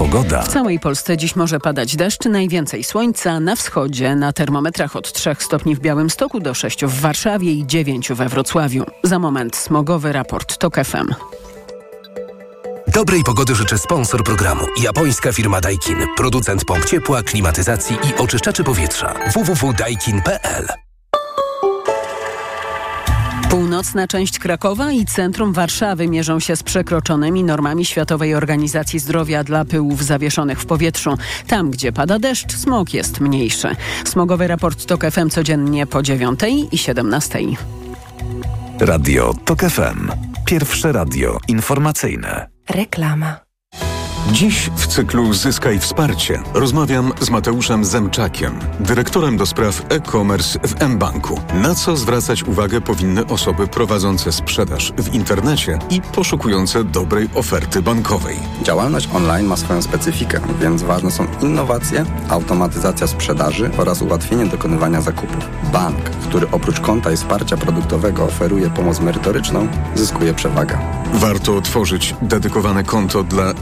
Pogoda. W całej Polsce dziś może padać deszcz, najwięcej słońca na wschodzie, na termometrach od 3 stopni w Białymstoku do 6 w Warszawie i 9 we Wrocławiu. Za moment smogowy raport TOK FM. Dobrej pogody życzę sponsor programu. Japońska firma Daikin. Producent pomp ciepła, klimatyzacji i oczyszczaczy powietrza. www.daikin.pl Północna część Krakowa i centrum Warszawy mierzą się z przekroczonymi normami Światowej Organizacji Zdrowia dla pyłów zawieszonych w powietrzu. Tam, gdzie pada deszcz, smog jest mniejszy. Smogowy raport TOK FM codziennie po 9 i 17. Radio TOK FM. Pierwsze radio informacyjne. Reklama. Dziś w cyklu Zyskaj Wsparcie rozmawiam z Mateuszem Zemczakiem, dyrektorem do spraw e-commerce w mBanku. Na co zwracać uwagę powinny osoby prowadzące sprzedaż w internecie i poszukujące dobrej oferty bankowej. Działalność online ma swoją specyfikę, więc ważne są innowacje, automatyzacja sprzedaży oraz ułatwienie dokonywania zakupów. Bank, który oprócz konta i wsparcia produktowego oferuje pomoc merytoryczną, zyskuje przewagę. Warto otworzyć dedykowane konto dla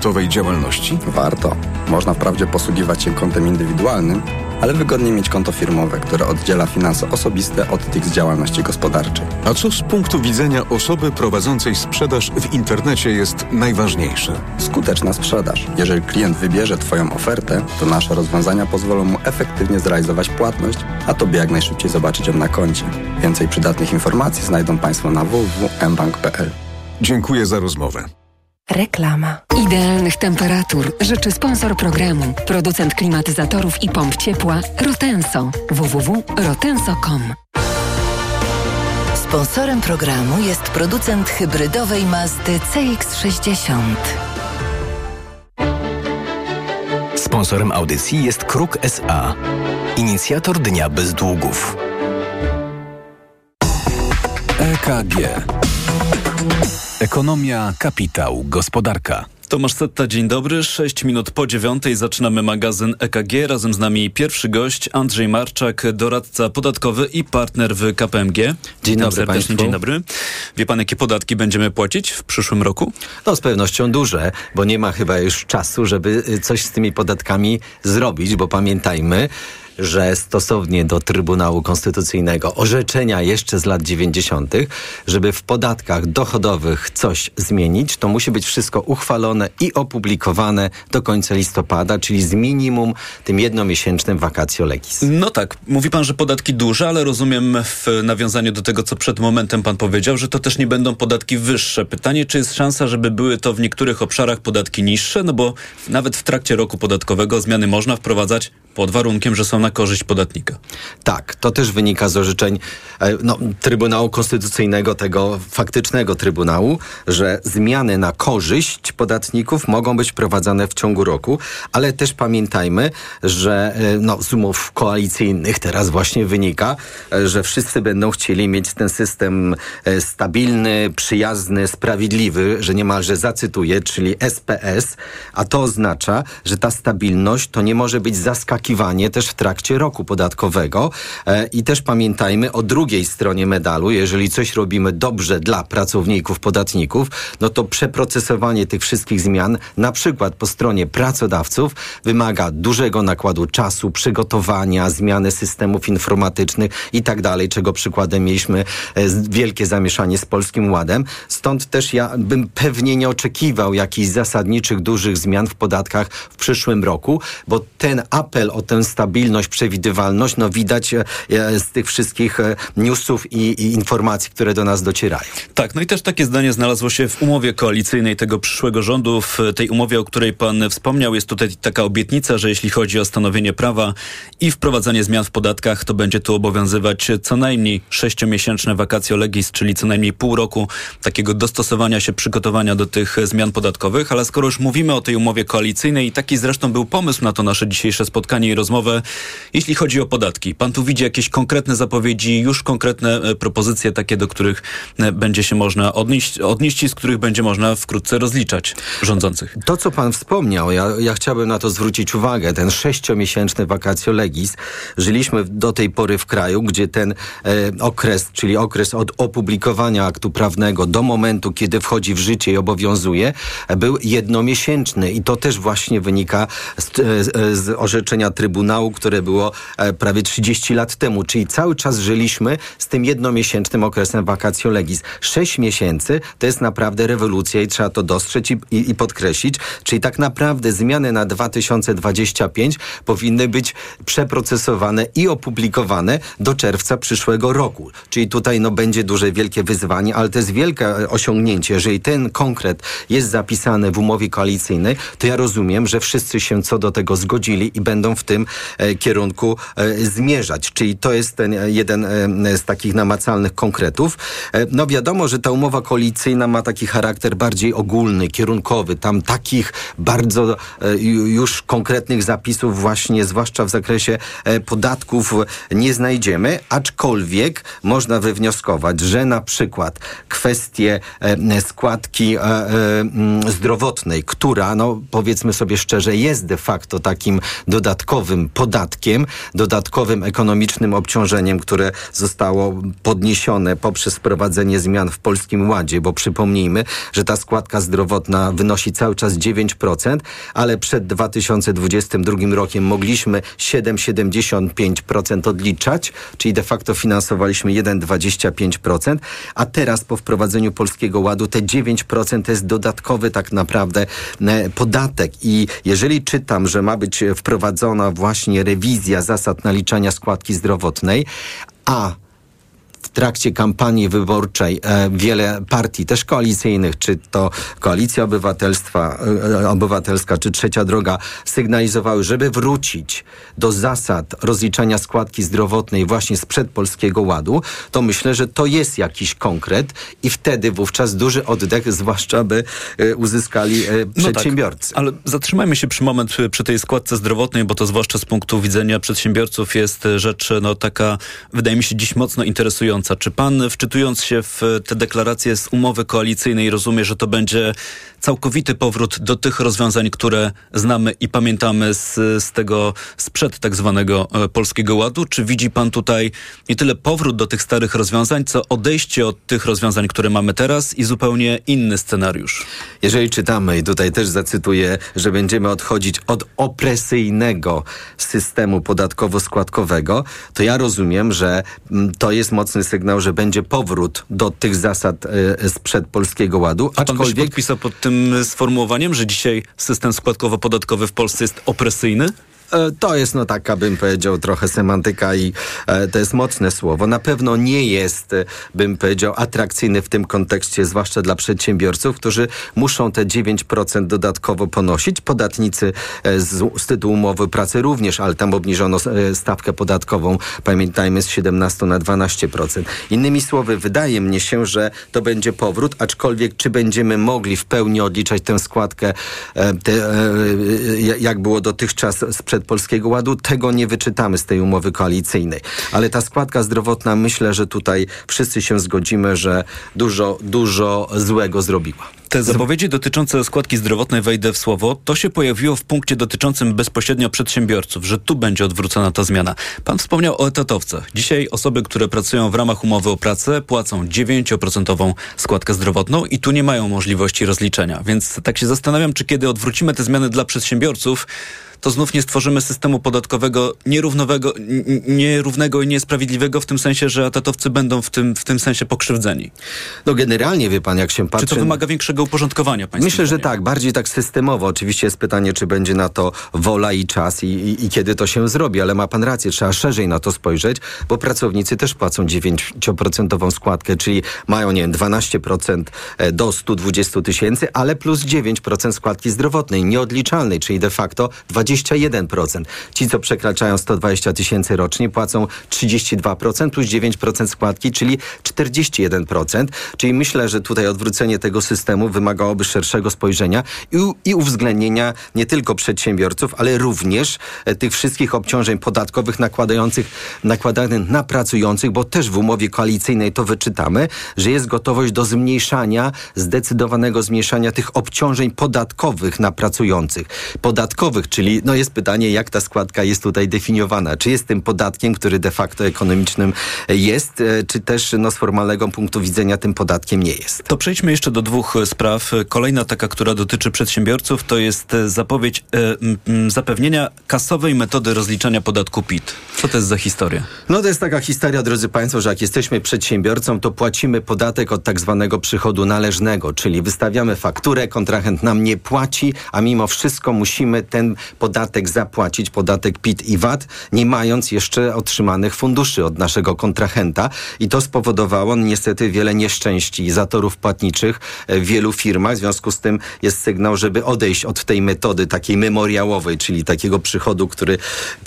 internetowej działalności? Warto. Można wprawdzie posługiwać się kontem indywidualnym, ale wygodnie mieć konto firmowe, które oddziela finanse osobiste od tych z działalności gospodarczej. A co z punktu widzenia osoby prowadzącej sprzedaż w internecie jest najważniejsze? Skuteczna sprzedaż. Jeżeli klient wybierze Twoją ofertę, to nasze rozwiązania pozwolą mu efektywnie zrealizować płatność, a Tobie jak najszybciej zobaczyć ją na koncie. Więcej przydatnych informacji znajdą Państwo na www.mbank.pl. Dziękuję za rozmowę. Reklama. Idealnych temperatur życzy sponsor programu, producent klimatyzatorów i pomp ciepła Rotenso. www.rotenso.com Sponsorem programu jest producent hybrydowej Mazdy CX-60. Sponsorem audycji jest Kruk SA. Inicjator Dnia Bez Długów. EKG. Ekonomia, kapitał, gospodarka. Tomasz Setta, dzień dobry. 6 minut po dziewiątej zaczynamy magazyn EKG. Razem z nami pierwszy gość Andrzej Marczak, doradca podatkowy i partner w KPMG. Dzień Witam dobry serdecznie, Państwu. dzień dobry. Wie pan, jakie podatki będziemy płacić w przyszłym roku? No z pewnością duże, bo nie ma chyba już czasu, żeby y, coś z tymi podatkami zrobić, bo pamiętajmy, że stosownie do Trybunału Konstytucyjnego orzeczenia jeszcze z lat 90., żeby w podatkach dochodowych coś zmienić, to musi być wszystko uchwalone i opublikowane do końca listopada, czyli z minimum tym jednomiesięcznym vacatio legis. No tak, mówi pan, że podatki duże, ale rozumiem w nawiązaniu do tego, co przed momentem pan powiedział, że to też nie będą podatki wyższe. Pytanie, czy jest szansa, żeby były to w niektórych obszarach podatki niższe? No bo nawet w trakcie roku podatkowego zmiany można wprowadzać pod warunkiem, że są na korzyść podatnika. Tak, to też wynika z orzeczeń e, no, Trybunału Konstytucyjnego, tego faktycznego Trybunału, że zmiany na korzyść podatników mogą być wprowadzane w ciągu roku, ale też pamiętajmy, że e, no, z umów koalicyjnych teraz właśnie wynika, e, że wszyscy będą chcieli mieć ten system stabilny, przyjazny, sprawiedliwy, że niemalże zacytuję, czyli SPS, a to oznacza, że ta stabilność to nie może być też w trakcie roku podatkowego e, i też pamiętajmy o drugiej stronie medalu, jeżeli coś robimy dobrze dla pracowników, podatników, no to przeprocesowanie tych wszystkich zmian, na przykład po stronie pracodawców, wymaga dużego nakładu czasu, przygotowania, zmiany systemów informatycznych i tak dalej, czego przykładem mieliśmy e, wielkie zamieszanie z Polskim Ładem. Stąd też ja bym pewnie nie oczekiwał jakichś zasadniczych, dużych zmian w podatkach w przyszłym roku, bo ten apel o tę stabilność, przewidywalność, no widać e, e, z tych wszystkich e, newsów i, i informacji, które do nas docierają. Tak, no i też takie zdanie znalazło się w umowie koalicyjnej tego przyszłego rządu. W tej umowie, o której pan wspomniał, jest tutaj taka obietnica, że jeśli chodzi o stanowienie prawa i wprowadzanie zmian w podatkach, to będzie tu obowiązywać co najmniej sześciomiesięczne vacatio legis, czyli co najmniej pół roku takiego dostosowania się, przygotowania do tych zmian podatkowych. Ale skoro już mówimy o tej umowie koalicyjnej i taki zresztą był pomysł na to nasze dzisiejsze spotkanie, spotkanie i rozmowę. Jeśli chodzi o podatki, pan tu widzi jakieś konkretne zapowiedzi, już konkretne e, propozycje takie, do których e, będzie się można odnieść, odnieść i z których będzie można wkrótce rozliczać rządzących. To, co pan wspomniał, ja, ja chciałbym na to zwrócić uwagę. Ten sześciomiesięczny vacatio legis. Żyliśmy do tej pory w kraju, gdzie ten e, okres, czyli okres od opublikowania aktu prawnego do momentu, kiedy wchodzi w życie i obowiązuje, e, był jednomiesięczny. I to też właśnie wynika z, e, z orzeczenia Trybunału, które było e, prawie 30 lat temu. Czyli cały czas żyliśmy z tym jednomiesięcznym okresem vacatio legis. Sześć miesięcy to jest naprawdę rewolucja i trzeba to dostrzec i, i, i podkreślić. Czyli tak naprawdę zmiany na 2025 powinny być przeprocesowane i opublikowane do czerwca przyszłego roku. Czyli tutaj no, będzie duże, wielkie wyzwanie, ale to jest wielkie osiągnięcie. Jeżeli ten konkret jest zapisany w umowie koalicyjnej, to ja rozumiem, że wszyscy się co do tego zgodzili i będą w tym e, kierunku e, zmierzać. Czyli to jest ten jeden e, z takich namacalnych konkretów. No wiadomo, że ta umowa koalicyjna ma taki charakter bardziej ogólny, kierunkowy. Tam takich bardzo już konkretnych zapisów właśnie, zwłaszcza w zakresie podatków nie znajdziemy, aczkolwiek można wywnioskować, że na przykład kwestie składki zdrowotnej, która, no powiedzmy sobie szczerze, jest de facto takim dodatkowym podatkiem, dodatkowym ekonomicznym obciążeniem, które zostało podniesione poprzez wprowadzenie zmian w Polskim Ładzie, bo przypomnijmy, że ta składka zdrowotna wynosi cały czas 9%, ale przed 2022 rokiem mogliśmy 7,75% odliczać, czyli de facto finansowaliśmy 1,25%, a teraz po wprowadzeniu Polskiego Ładu te 9% to jest dodatkowy tak naprawdę e, podatek. I jeżeli czytam, że ma być wprowadzona właśnie rewizja zasad naliczania składki zdrowotnej, a w trakcie kampanii wyborczej e, wiele partii, też koalicyjnych, czy to Koalicja Obywatelstwa, e, Obywatelska, czy Trzecia Droga, sygnalizowały, żeby wrócić do zasad rozliczania składki zdrowotnej właśnie sprzed Polskiego Ładu, to myślę, że to jest jakiś konkret i wtedy wówczas duży oddech, zwłaszcza by e, uzyskali przedsiębiorcy. No tak, ale zatrzymajmy się przy moment przy- tej składce zdrowotnej, bo to zwłaszcza z punktu widzenia przedsiębiorców jest rzecz no taka, wydaje mi się dziś mocno interesująca. Czy pan wczytując się w te deklaracje z umowy koalicyjnej rozumie, że to będzie całkowity powrót do tych rozwiązań, które znamy i pamiętamy z, z tego sprzed tak zwanego e, Polskiego Ładu? Czy widzi pan tutaj nie tyle powrót do tych starych rozwiązań, co odejście od tych rozwiązań, które mamy teraz i zupełnie inny scenariusz? Jeżeli czytamy, i tutaj też zacytuję, że będziemy odchodzić od opresyjnego systemu podatkowo-składkowego, to ja rozumiem, że mm, to jest mocny sygnał, że będzie powrót do tych zasad e, sprzed Polskiego Ładu, Pan by się aczkolwiek podpisał pod tym sformułowaniem, że dzisiaj system składkowo-podatkowy w Polsce jest opresyjny? E, To jest, no taka bym powiedział, trochę semantyka i e, to jest mocne słowo. Na pewno nie jest, e, bym powiedział, atrakcyjny w tym kontekście, zwłaszcza dla przedsiębiorców, którzy muszą te 9% dodatkowo ponosić. Podatnicy z, z tytułu umowy pracy również, ale tam obniżono stawkę podatkową, pamiętajmy, z 17 na 12%. Innymi słowy, wydaje mnie się, że to będzie powrót, aczkolwiek czy będziemy mogli w pełni odliczać tę składkę, te, jak było dotychczas sprzed Polskiego Ładu, tego nie wyczytamy z tej umowy koalicyjnej. Ale ta składka zdrowotna, myślę, że tutaj wszyscy się zgodzimy, że dużo, dużo złego zrobiła. Te zapowiedzi dotyczące składki zdrowotnej, wejdę w słowo, to się pojawiło w punkcie dotyczącym bezpośrednio przedsiębiorców, że tu będzie odwrócona ta zmiana. Pan wspomniał o etatowcach. Dzisiaj osoby, które pracują w ramach umowy o pracę, płacą 9% składkę zdrowotną i tu nie mają możliwości rozliczenia. Więc tak się zastanawiam, czy kiedy odwrócimy te zmiany dla przedsiębiorców, to znów nie stworzymy systemu podatkowego nierównowego, nierównego i niesprawiedliwego w tym sensie, że etatowcy będą w tym, w tym sensie pokrzywdzeni. No generalnie, wie pan, jak się patrzy... Czy to wymaga większego uporządkowania państwa? Myślę, że tak, bardziej tak systemowo. Oczywiście jest pytanie, czy będzie na to wola i czas i, i, i kiedy to się zrobi, ale ma pan rację, trzeba szerzej na to spojrzeć, bo pracownicy też płacą 9% składkę, czyli mają, nie wiem, 12% do 120 tysięcy, ale plus 9% składki zdrowotnej, nieodliczalnej, czyli de facto 21%. Ci, co przekraczają 120 tysięcy rocznie, płacą 32% plus 9% składki, czyli 41%. Czyli myślę, że tutaj odwrócenie tego systemu wymagałoby szerszego spojrzenia i, i uwzględnienia nie tylko przedsiębiorców, ale również e, tych wszystkich obciążeń podatkowych nakładających, nakładanych na pracujących, bo też w umowie koalicyjnej to wyczytamy, że jest gotowość do zmniejszania, zdecydowanego zmniejszania tych obciążeń podatkowych na pracujących. Podatkowych, czyli no jest pytanie, jak ta składka jest tutaj definiowana. Czy jest tym podatkiem, który de facto ekonomicznym jest, e, czy też no, z formalnego punktu widzenia tym podatkiem nie jest. To przejdźmy jeszcze do dwóch spraw. Kolejna taka, która dotyczy przedsiębiorców, to jest e, zapowiedź e, zapewnienia kasowej metody rozliczania podatku PIT. Co to jest za historia? No to jest taka historia, drodzy Państwo, że jak jesteśmy przedsiębiorcą, to płacimy podatek od tak zwanego przychodu należnego, czyli wystawiamy fakturę, kontrahent nam nie płaci, a mimo wszystko musimy ten podatek zapłacić, podatek PIT i VAT, nie mając jeszcze otrzymanych funduszy od naszego kontrahenta i to spowodowało niestety wiele nieszczęści i zatorów płatniczych w wielu firmach. W związku z tym jest sygnał, żeby odejść od tej metody takiej memoriałowej, czyli takiego przychodu, który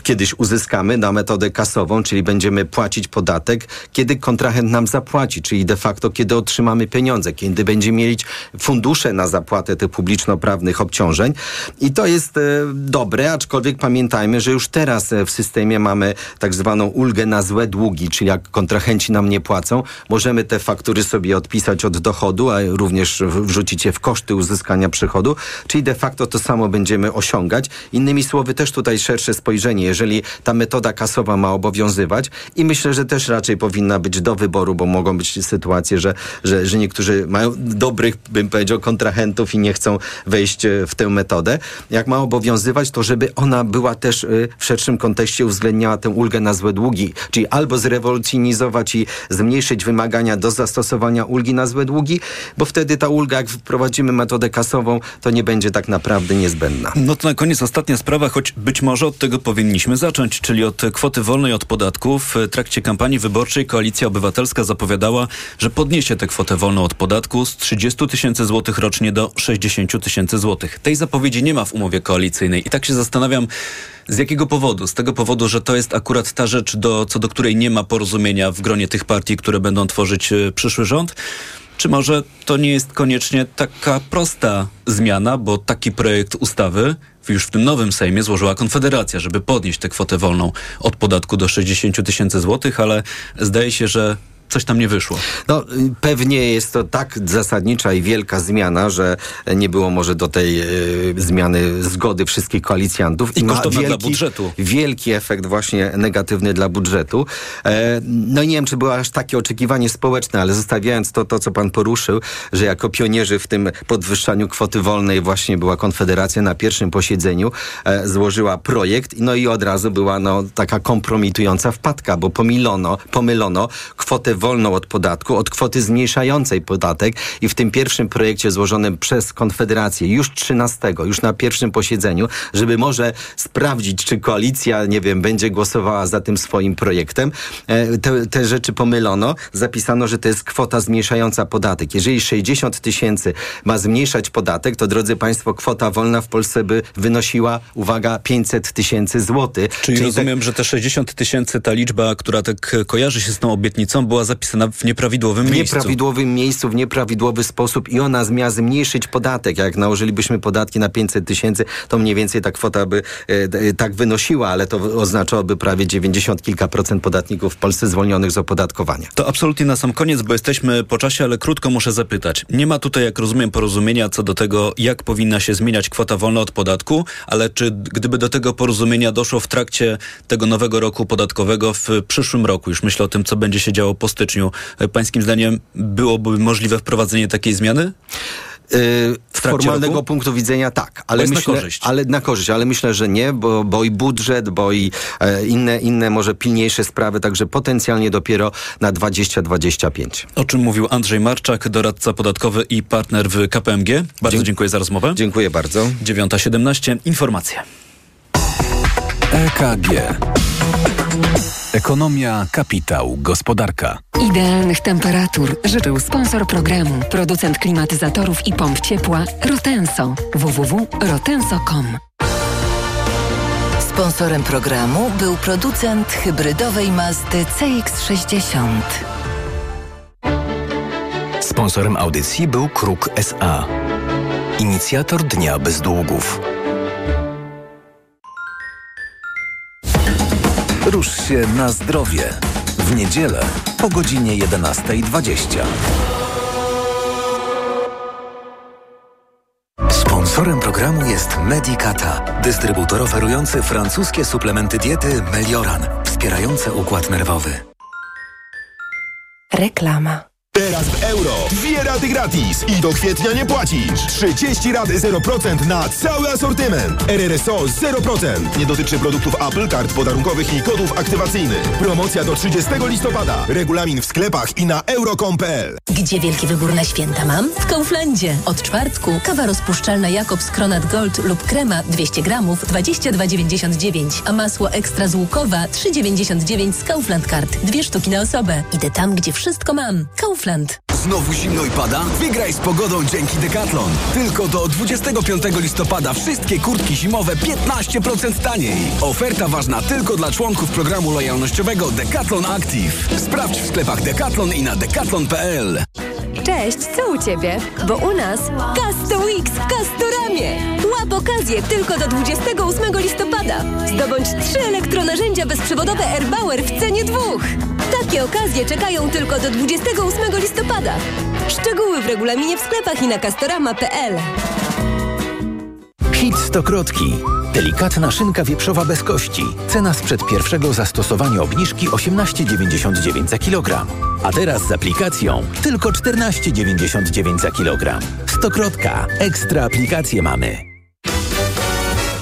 kiedyś uzyskamy na metodę kasową, czyli będziemy płacić podatek, kiedy kontrahent nam zapłaci, czyli de facto kiedy otrzymamy pieniądze, kiedy będziemy mieć fundusze na zapłatę tych publiczno-prawnych obciążeń. I to jest e, dobre, aczkolwiek pamiętajmy, że już teraz e, w systemie mamy tak zwaną ulgę na złe długi, czyli jak kontrahenci nam nie płacą, możemy te faktury sobie odpisać od dochodu, a również wrzucić je w koszty uzyskania przychodu, czyli de facto to samo będziemy osiągać. Innymi słowy, też tutaj szersze spojrzenie, jeżeli ta metoda kasowa ma obowiązywać i myślę, że też raczej powinna być do wyboru, bo mogą być sytuacje, że, że, że niektórzy mają dobrych, bym powiedział, kontrahentów i nie chcą wejść e, w tę metodę. Jak ma obowiązywać, to żeby ona była też e, w szerszym kontekście uwzględniała tę ulgę na złe długi, czyli albo zrewolucjonizować i zmniejszyć wymagania do zastosowania ulgi na złe długi, bo wtedy ta ulga, jak wprowadzimy metodę kasową, to nie będzie tak naprawdę niezbędna. No to na koniec ostatnia sprawa, choć być może od tego powinniśmy zacząć, czyli od kwoty wolnej od podatków. W trakcie kampanii wyborczej Koalicja Obywatelska zapowiadała, że podniesie tę kwotę wolną od podatku z 30 tysięcy złotych rocznie do 60 tysięcy złotych. Tej zapowiedzi nie ma w umowie koalicyjnej i tak się zastanawiam, z jakiego powodu? Z tego powodu, że to jest akurat ta rzecz, do, co do której nie ma porozumienia w gronie tych partii, które będą tworzyć y, przyszły rząd? Czy może to nie jest koniecznie taka prosta zmiana, bo taki projekt ustawy już w tym nowym Sejmie złożyła Konfederacja, żeby podnieść tę kwotę wolną od podatku do 60 tysięcy złotych, ale zdaje się, że coś tam nie wyszło. No, pewnie jest to tak zasadnicza i wielka zmiana, że nie było może do tej y, zmiany zgody wszystkich koalicjantów. I, I kosztowna wielki, dla budżetu. Wielki efekt właśnie negatywny dla budżetu. E, no i nie wiem, czy było aż takie oczekiwanie społeczne, ale zostawiając to, to, co pan poruszył, że jako pionierzy w tym podwyższaniu kwoty wolnej właśnie była Konfederacja na pierwszym posiedzeniu, e, złożyła projekt, no i od razu była no, taka kompromitująca wpadka, bo pomilono, pomylono kwotę wolną od podatku od kwoty zmniejszającej podatek i w tym pierwszym projekcie złożonym przez Konfederację już 13, już na pierwszym posiedzeniu, żeby może sprawdzić, czy koalicja, nie wiem, będzie głosowała za tym swoim projektem, e, te, te rzeczy pomylono. Zapisano, że to jest kwota zmniejszająca podatek. Jeżeli 60 tysięcy ma zmniejszać podatek, to drodzy Państwo, kwota wolna w Polsce by wynosiła, uwaga, 500 tysięcy złotych. Czyli, Czyli rozumiem, tak... że te 60 tysięcy, ta liczba, która tak kojarzy się z tą obietnicą, była zapisana w nieprawidłowym w miejscu. W nieprawidłowym miejscu, w nieprawidłowy sposób i ona miała zmniejszyć podatek. Jak nałożylibyśmy podatki na 500 tysięcy, to mniej więcej ta kwota by e, e, tak wynosiła, ale to oznaczałoby prawie 90 kilka procent podatników w Polsce zwolnionych z opodatkowania. To absolutnie na sam koniec, bo jesteśmy po czasie, ale krótko muszę zapytać. Nie ma tutaj, jak rozumiem, porozumienia co do tego, jak powinna się zmieniać kwota wolna od podatku, ale czy gdyby do tego porozumienia doszło w trakcie tego nowego roku podatkowego w przyszłym roku, już myślę o tym, co będzie się działo po styczniu, pańskim zdaniem byłoby możliwe wprowadzenie takiej zmiany? z formalnego roku? punktu widzenia tak, ale myślę, na korzyść. ale na korzyść, ale myślę, że nie, bo, bo i budżet, bo i e, inne, inne może pilniejsze sprawy, także potencjalnie dopiero na 2025. O czym mówił Andrzej Marczak, doradca podatkowy i partner w KPMG. Bardzo Dzie dziękuję za rozmowę. Dziękuję bardzo. 9.17. Informacje. EKG. Ekonomia, kapitał, gospodarka. Idealnych temperatur życzył sponsor programu, producent klimatyzatorów i pomp ciepła Rotenso. www.rotenso.com Sponsorem programu był producent hybrydowej Mazdy CX-60. Sponsorem audycji był Kruk SA. Inicjator Dnia Bez Długów. Rusz się na zdrowie. W niedzielę po godzinie 11.20. Sponsorem programu jest Medicata, dystrybutor oferujący francuskie suplementy diety Melioran, wspierające układ nerwowy. Reklama. Teraz w euro. Dwie raty gratis i do kwietnia nie płacisz. 30 rat 0% na cały asortyment. RRSO 0%. Nie dotyczy produktów Apple, kart podarunkowych i kodów aktywacyjnych. Promocja do 30 listopada. Regulamin w sklepach i na euro.com.pl. Gdzie wielki wybór na święta mam? W Kauflandzie. Od czwartku kawa rozpuszczalna Jakobs Kronat Gold lub krema 200 gramów 22,99, a masło ekstra z Łukowa 3,99 z Kaufland Card. Dwie sztuki na osobę. Idę tam, gdzie wszystko mam. Kaufland. Znowu zimno i pada? Wygraj z pogodą dzięki Decathlon. Tylko do 25 listopada wszystkie kurtki zimowe 15% taniej. Oferta ważna tylko dla członków programu lojalnościowego Decathlon Active. Sprawdź w sklepach Decathlon i na decathlon.pl. Cześć, co u Ciebie? Bo u nas Casto Weeks w Castoramie. Łap okazję tylko do 28 listopada. Zdobądź trzy elektronarzędzia bezprzewodowe AirBauer w cenie dwóch. Takie okazje czekają tylko do 28 listopada. Szczegóły w regulaminie w sklepach i na castorama.pl. Hit Stokrotki. Delikatna szynka wieprzowa bez kości. Cena sprzed pierwszego zastosowania obniżki 18,99 za kilogram. A teraz z aplikacją tylko 14,99 za kilogram. Stokrotka. Ekstra aplikacje mamy.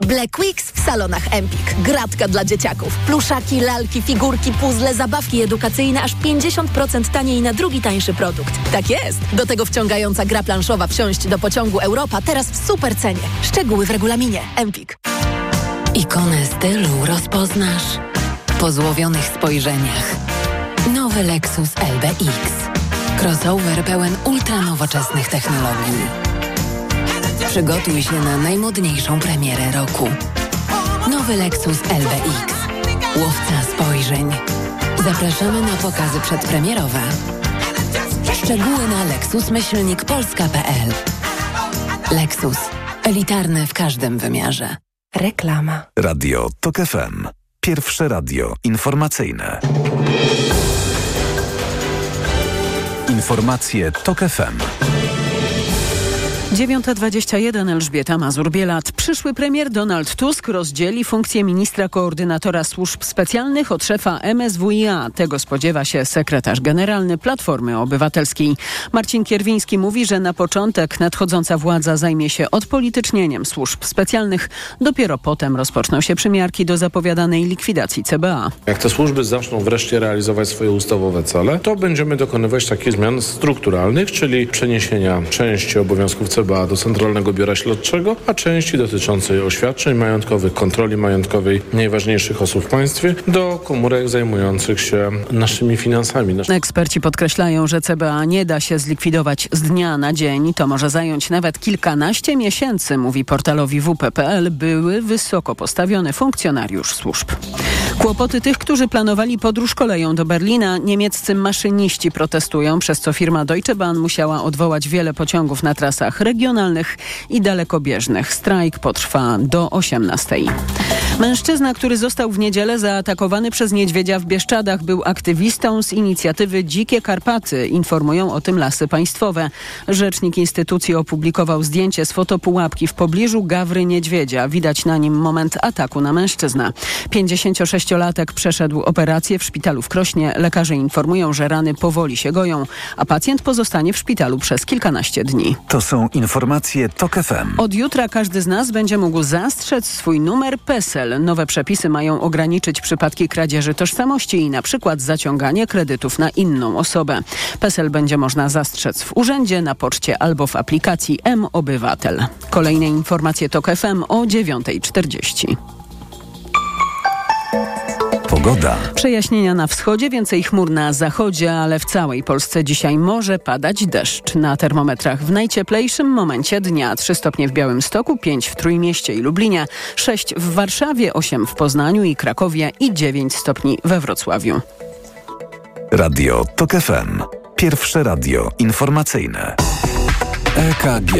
Black Weeks w salonach Empik. Gratka dla dzieciaków. Pluszaki, lalki, figurki, puzzle, zabawki edukacyjne aż 50% taniej na drugi tańszy produkt. Tak jest. Do tego wciągająca gra planszowa Wsiąść do pociągu Europa teraz w super cenie. Szczegóły w regulaminie. Empik. Ikonę stylu rozpoznasz po złowionych spojrzeniach. Nowy Lexus LBX. Crossover pełen ultranowoczesnych technologii. Przygotuj się na najmodniejszą premierę roku. Nowy Lexus LBX. Łowca spojrzeń. Zapraszamy na pokazy przedpremierowe. Szczegóły na lexusmyślnikpolska.pl Lexus. Elitarny w każdym wymiarze. Reklama. Radio TOK FM. Pierwsze radio informacyjne. Informacje TOK FM. 9.21 Elżbieta Mazur-Bielat. Przyszły premier Donald Tusk rozdzieli funkcję ministra koordynatora służb specjalnych od szefa MSWiA. Tego spodziewa się sekretarz generalny Platformy Obywatelskiej. Marcin Kierwiński mówi, że na początek nadchodząca władza zajmie się odpolitycznieniem służb specjalnych. Dopiero potem rozpoczną się przymiarki do zapowiadanej likwidacji CBA. Jak te służby zaczną wreszcie realizować swoje ustawowe cele, to będziemy dokonywać takich zmian strukturalnych, czyli przeniesienia części obowiązków CBA do Centralnego Biura Śledczego, a części dotyczącej oświadczeń majątkowych, kontroli majątkowej najważniejszych osób w państwie do komórek zajmujących się naszymi finansami. Eksperci podkreślają, że CBA nie da się zlikwidować z dnia na dzień. To może zająć nawet kilkanaście miesięcy, mówi portalowi WP.pl były wysoko postawiony funkcjonariusz służb. Kłopoty tych, którzy planowali podróż koleją do Berlina, niemieccy maszyniści protestują, przez co firma Deutsche Bahn musiała odwołać wiele pociągów na trasach regionalnych i dalekobieżnych. Strajk potrwa do 18. Mężczyzna, który został w niedzielę zaatakowany przez niedźwiedzia w Bieszczadach, był aktywistą z inicjatywy Dzikie Karpaty. Informują o tym lasy państwowe. Rzecznik instytucji opublikował zdjęcie z fotopułapki w pobliżu gawry niedźwiedzia. Widać na nim moment ataku na mężczyznę. 56-latek przeszedł operację w szpitalu w Krośnie. Lekarze informują, że rany powoli się goją, a pacjent pozostanie w szpitalu przez kilkanaście dni. To są informacje TOK FM. Od jutra każdy z nas będzie mógł zastrzec swój numer PESEL Nowe przepisy mają ograniczyć przypadki kradzieży tożsamości i na przykład zaciąganie kredytów na inną osobę. PESEL będzie można zastrzec w urzędzie, na poczcie albo w aplikacji M-Obywatel. Kolejne informacje TOK FM o 9.40. Pogoda. Przejaśnienia na wschodzie, więcej chmur na zachodzie, ale w całej Polsce dzisiaj może padać deszcz. Na termometrach w najcieplejszym momencie dnia 3 stopnie w Białymstoku, 5 w Trójmieście i Lublinie, 6 w Warszawie, 8 w Poznaniu i Krakowie i 9 stopni we Wrocławiu. Radio TOK FM. Pierwsze radio informacyjne. EKG.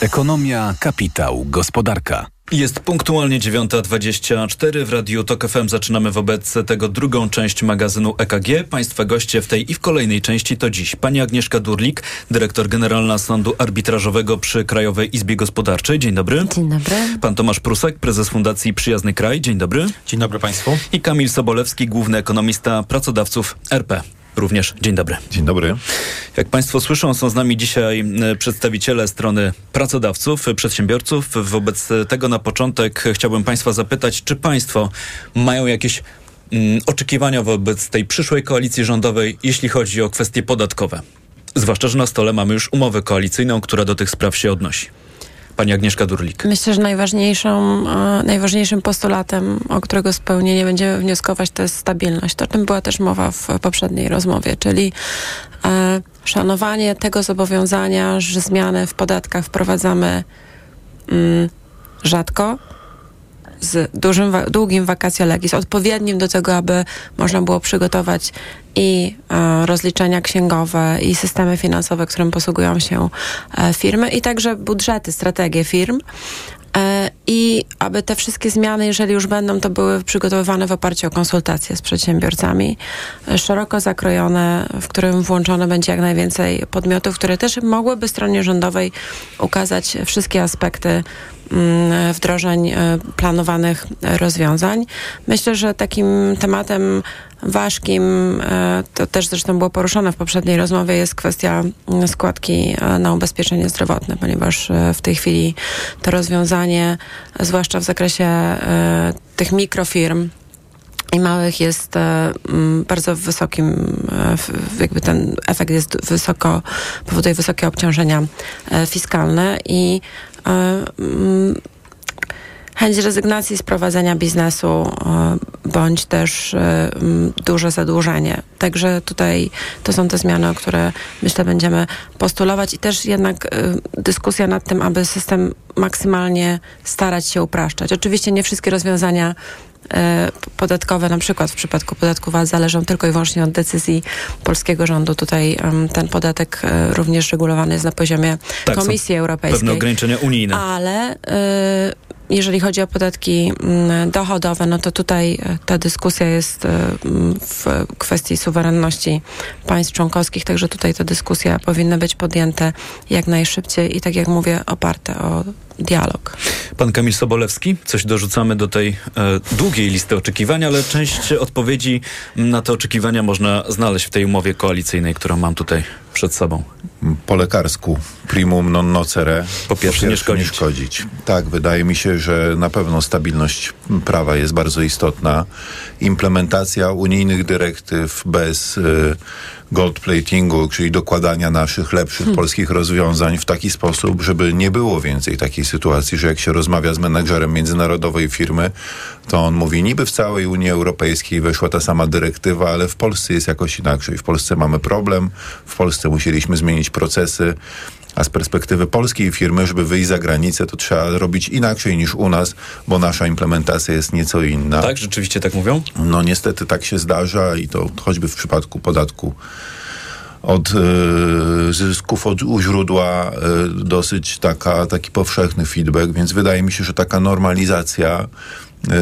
Ekonomia, kapitał, gospodarka. Jest punktualnie 9.24. W Radiu TOK FM zaczynamy wobec tego drugą część magazynu EKG. Państwa goście w tej i w kolejnej części to dziś pani Agnieszka Durlik, dyrektor generalna Sądu Arbitrażowego przy Krajowej Izbie Gospodarczej. Dzień dobry. Dzień dobry. Pan Tomasz Prusek, prezes Fundacji Przyjazny Kraj. Dzień dobry. Dzień dobry Państwu. I Kamil Sobolewski, główny ekonomista pracodawców RP. Również dzień dobry. Dzień dobry. Jak Państwo słyszą, są z nami dzisiaj e, przedstawiciele strony pracodawców, e, przedsiębiorców. Wobec tego na początek chciałbym Państwa zapytać, czy Państwo mają jakieś mm, oczekiwania wobec tej przyszłej koalicji rządowej, jeśli chodzi o kwestie podatkowe? Zwłaszcza, że na stole mamy już umowę koalicyjną, która do tych spraw się odnosi. Pani Agnieszka Durlik. Myślę, że najważniejszą, e, najważniejszym postulatem, o którego spełnienie będziemy wnioskować, to jest stabilność. O tym była też mowa w poprzedniej rozmowie, czyli e, szanowanie tego zobowiązania, że zmiany w podatkach wprowadzamy mm, rzadko, z dużym, długim vacatio legis, odpowiednim do tego, aby można było przygotować i e, rozliczenia księgowe, i systemy finansowe, którym posługują się e, firmy, i także budżety, strategie firm. E, I aby te wszystkie zmiany, jeżeli już będą, to były przygotowywane w oparciu o konsultacje z przedsiębiorcami, e, szeroko zakrojone, w którym włączone będzie jak najwięcej podmiotów, które też mogłyby stronie rządowej ukazać wszystkie aspekty wdrożeń e, planowanych rozwiązań. Myślę, że takim tematem ważkim, to też zresztą było poruszone w poprzedniej rozmowie, jest kwestia mm, składki na ubezpieczenie zdrowotne, ponieważ w tej chwili to rozwiązanie, zwłaszcza w zakresie tych mikrofirm, i małych jest bardzo wysokim, jakby ten efekt jest wysoko, powoduje wysokie obciążenia fiskalne i ah chęć rezygnacji z prowadzenia biznesu e, bądź też e, duże zadłużenie. Także tutaj to są te zmiany, o które myślę będziemy postulować i też jednak e, dyskusja nad tym, aby system maksymalnie starać się upraszczać. Oczywiście nie wszystkie rozwiązania podatkowe, na przykład w przypadku podatku VAT, zależą tylko i wyłącznie od decyzji polskiego rządu. Tutaj um, ten podatek również regulowany jest na poziomie tak, Komisji Europejskiej. Pewne ograniczenia unijne. Ale y, jeżeli chodzi o podatki mm, dochodowe, no to tutaj e, ta dyskusja jest e, w kwestii suwerenności państw członkowskich, także tutaj ta dyskusja powinna być podjęte jak najszybciej i tak jak mówię, oparte o dialog. Pan Kamil Sobolewski, coś dorzucamy do tej e, długiej listy oczekiwań, ale część odpowiedzi na te oczekiwania można znaleźć w tej umowie koalicyjnej, którą mam tutaj przed sobą. Po lekarsku primum non nocere. Po pierwsze, po pierwsze nie, szkodzić. nie szkodzić. Tak, wydaje mi się, że na pewno stabilność prawa jest bardzo istotna. Implementacja unijnych dyrektyw bez y, gold platingu, czyli dokładania naszych lepszych hmm. polskich rozwiązań w taki sposób, żeby nie było więcej takiej sytuacji, że jak się rozmawia z menedżerem międzynarodowej firmy, to on mówi, niby w całej Unii Europejskiej weszła ta sama dyrektywa, ale w Polsce jest jakoś inaczej. W Polsce mamy problem, w Polsce musieliśmy zmienić procesy, a z perspektywy polskiej firmy, żeby wyjść za granicę, to trzeba robić inaczej niż u nas, bo nasza implementacja jest nieco inna. Tak, rzeczywiście tak mówią? No niestety tak się zdarza i to choćby w przypadku podatku od y, zysków od, u źródła y, dosyć taka, taki powszechny feedback, więc wydaje mi się, że taka normalizacja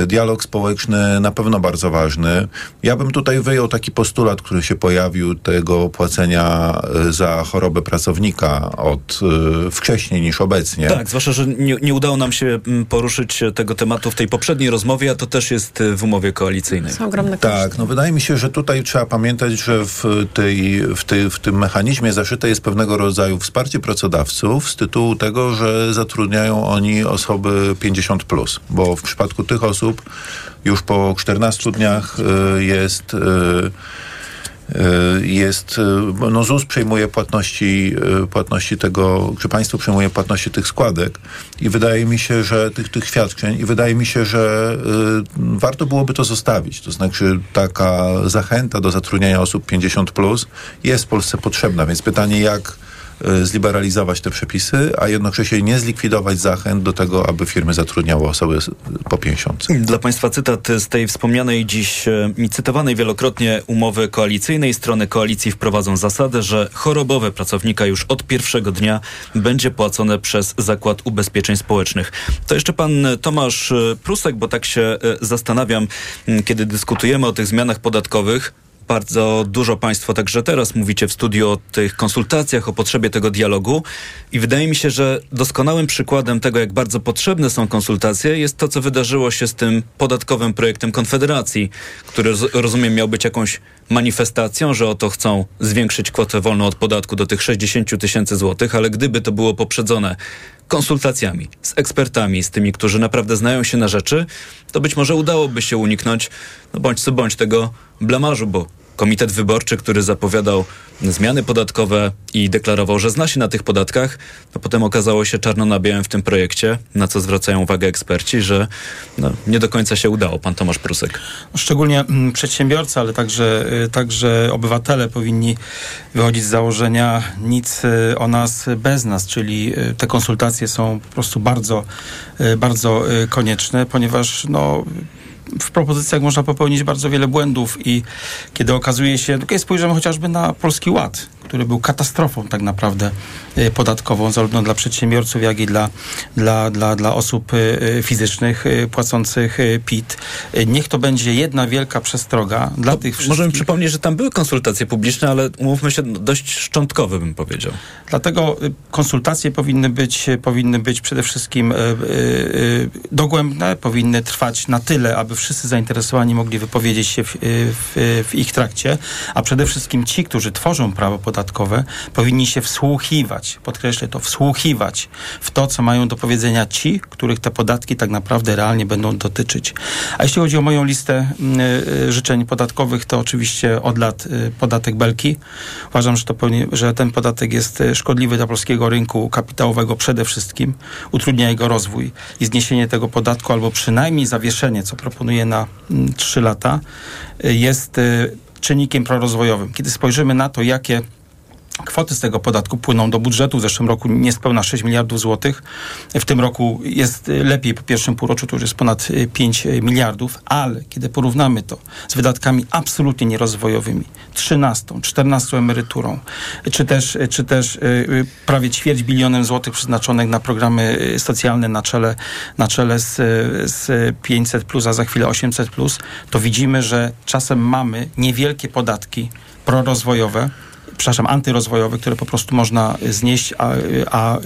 Dialog społeczny na pewno bardzo ważny. Ja bym tutaj wyjął taki postulat, który się pojawił, tego płacenia e, za chorobę pracownika od e, wcześniej niż obecnie. Tak, zwłaszcza, że nie, nie udało nam się mm, poruszyć tego tematu w tej poprzedniej rozmowie, a to też jest w umowie koalicyjnej. Są ogromne koszty. Tak, no wydaje mi się, że tutaj trzeba pamiętać, że w, tej, w, tej, w tym mechanizmie zaszyte jest pewnego rodzaju wsparcie pracodawców z tytułu tego, że zatrudniają oni osoby 50+, plus, bo w przypadku tych osób już po 14 dniach y, jest y, y, jest, no ZUS przejmuje płatności, płatności tego, czy państwo przejmuje płatności tych składek i wydaje mi się, że tych, tych świadczeń i wydaje mi się, że y, warto byłoby to zostawić. To znaczy taka zachęta do zatrudniania osób 50 plus jest w Polsce potrzebna, więc pytanie jak zliberalizować te przepisy, a jednocześnie nie zlikwidować zachęt do tego, aby firmy zatrudniały osoby po 50. Dla Państwa cytat z tej wspomnianej dziś e, mi cytowanej wielokrotnie umowy koalicyjnej. Strony koalicji wprowadzą zasadę, że chorobowe pracownika już od pierwszego dnia będzie płacone przez Zakład Ubezpieczeń Społecznych. To jeszcze pan Tomasz e, Prusek, bo tak się zastanawiam, kiedy dyskutujemy o tych zmianach podatkowych, bardzo dużo Państwo także teraz mówicie w studiu o tych konsultacjach, o potrzebie tego dialogu. I wydaje mi się, że doskonałym przykładem tego, jak bardzo potrzebne są konsultacje, jest to, co wydarzyło się z tym podatkowym projektem Konfederacji, który rozumiem miał być jakąś manifestacją, że oto chcą zwiększyć kwotę wolną od podatku do tych 60 tysięcy złotych, ale gdyby to było poprzedzone konsultacjami z ekspertami, z tymi, którzy naprawdę znają się na rzeczy, to być może udałoby się uniknąć, no bądź co bądź tego blamażu, bo komitet wyborczy, który zapowiadał zmiany podatkowe i deklarował, że zna się na tych podatkach, to potem okazało się czarno na białym w tym projekcie, na co zwracają uwagę eksperci, że no, nie do końca się udało. Pan Tomasz Prusek. Szczególnie mm, przedsiębiorcy, ale także, y, także obywatele powinni wychodzić z założenia nic y, o nas bez nas, czyli y, te konsultacje są po prostu bardzo, bardzo konieczne, ponieważ no, w propozycjach można popełnić bardzo wiele błędów i kiedy okazuje się, kiedy spojrzymy chociażby na Polski Ład, który był katastrofą tak naprawdę y, podatkową, zarówno dla przedsiębiorców, jak i dla, dla, dla, dla osób y, y, fizycznych płacących PIT. Niech to będzie jedna wielka przestroga dla tych wszystkich. Możemy przypomnieć, że tam były konsultacje publiczne, ale umówmy się, dość szczątkowe bym powiedział. Dlatego konsultacje powinny być, powinny być przede wszystkim dogłębne, powinny trwać na tyle, aby wszyscy zainteresowani mogli wypowiedzieć się w, w, w ich trakcie, a przede wszystkim ci, którzy tworzą prawo podatkowe, podatkowe powinni się wsłuchiwać, podkreślę to, wsłuchiwać w to, co mają do powiedzenia ci, których te podatki tak naprawdę realnie będą dotyczyć. A jeśli chodzi o moją listę y, życzeń podatkowych, to oczywiście od lat y, podatek Belki. Uważam, że, to że ten podatek jest szkodliwy dla polskiego rynku kapitałowego przede wszystkim, utrudnia jego rozwój i zniesienie tego podatku albo przynajmniej zawieszenie, co proponuję na trzy lata, jest czynnikiem prorozwojowym. Kiedy spojrzymy na to, jakie Kwoty z tego podatku płyną do budżetu. W zeszłym roku niespełna 6 miliardów złotych. W tym roku jest lepiej po pierwszym półroczu, to już jest ponad 5 miliardów, ale kiedy porównamy to z wydatkami absolutnie nierozwojowymi, 13, 14 emeryturą, czy też, czy też y, y, prawie ćwierć bilionem złotych przeznaczonych na programy y, socjalne na czele, na czele z, z 500 plus, a za chwilę 800 plus, to widzimy, że czasem mamy niewielkie podatki prorozwojowe, przepraszam, antyrozwojowe, które po prostu można znieść, a, a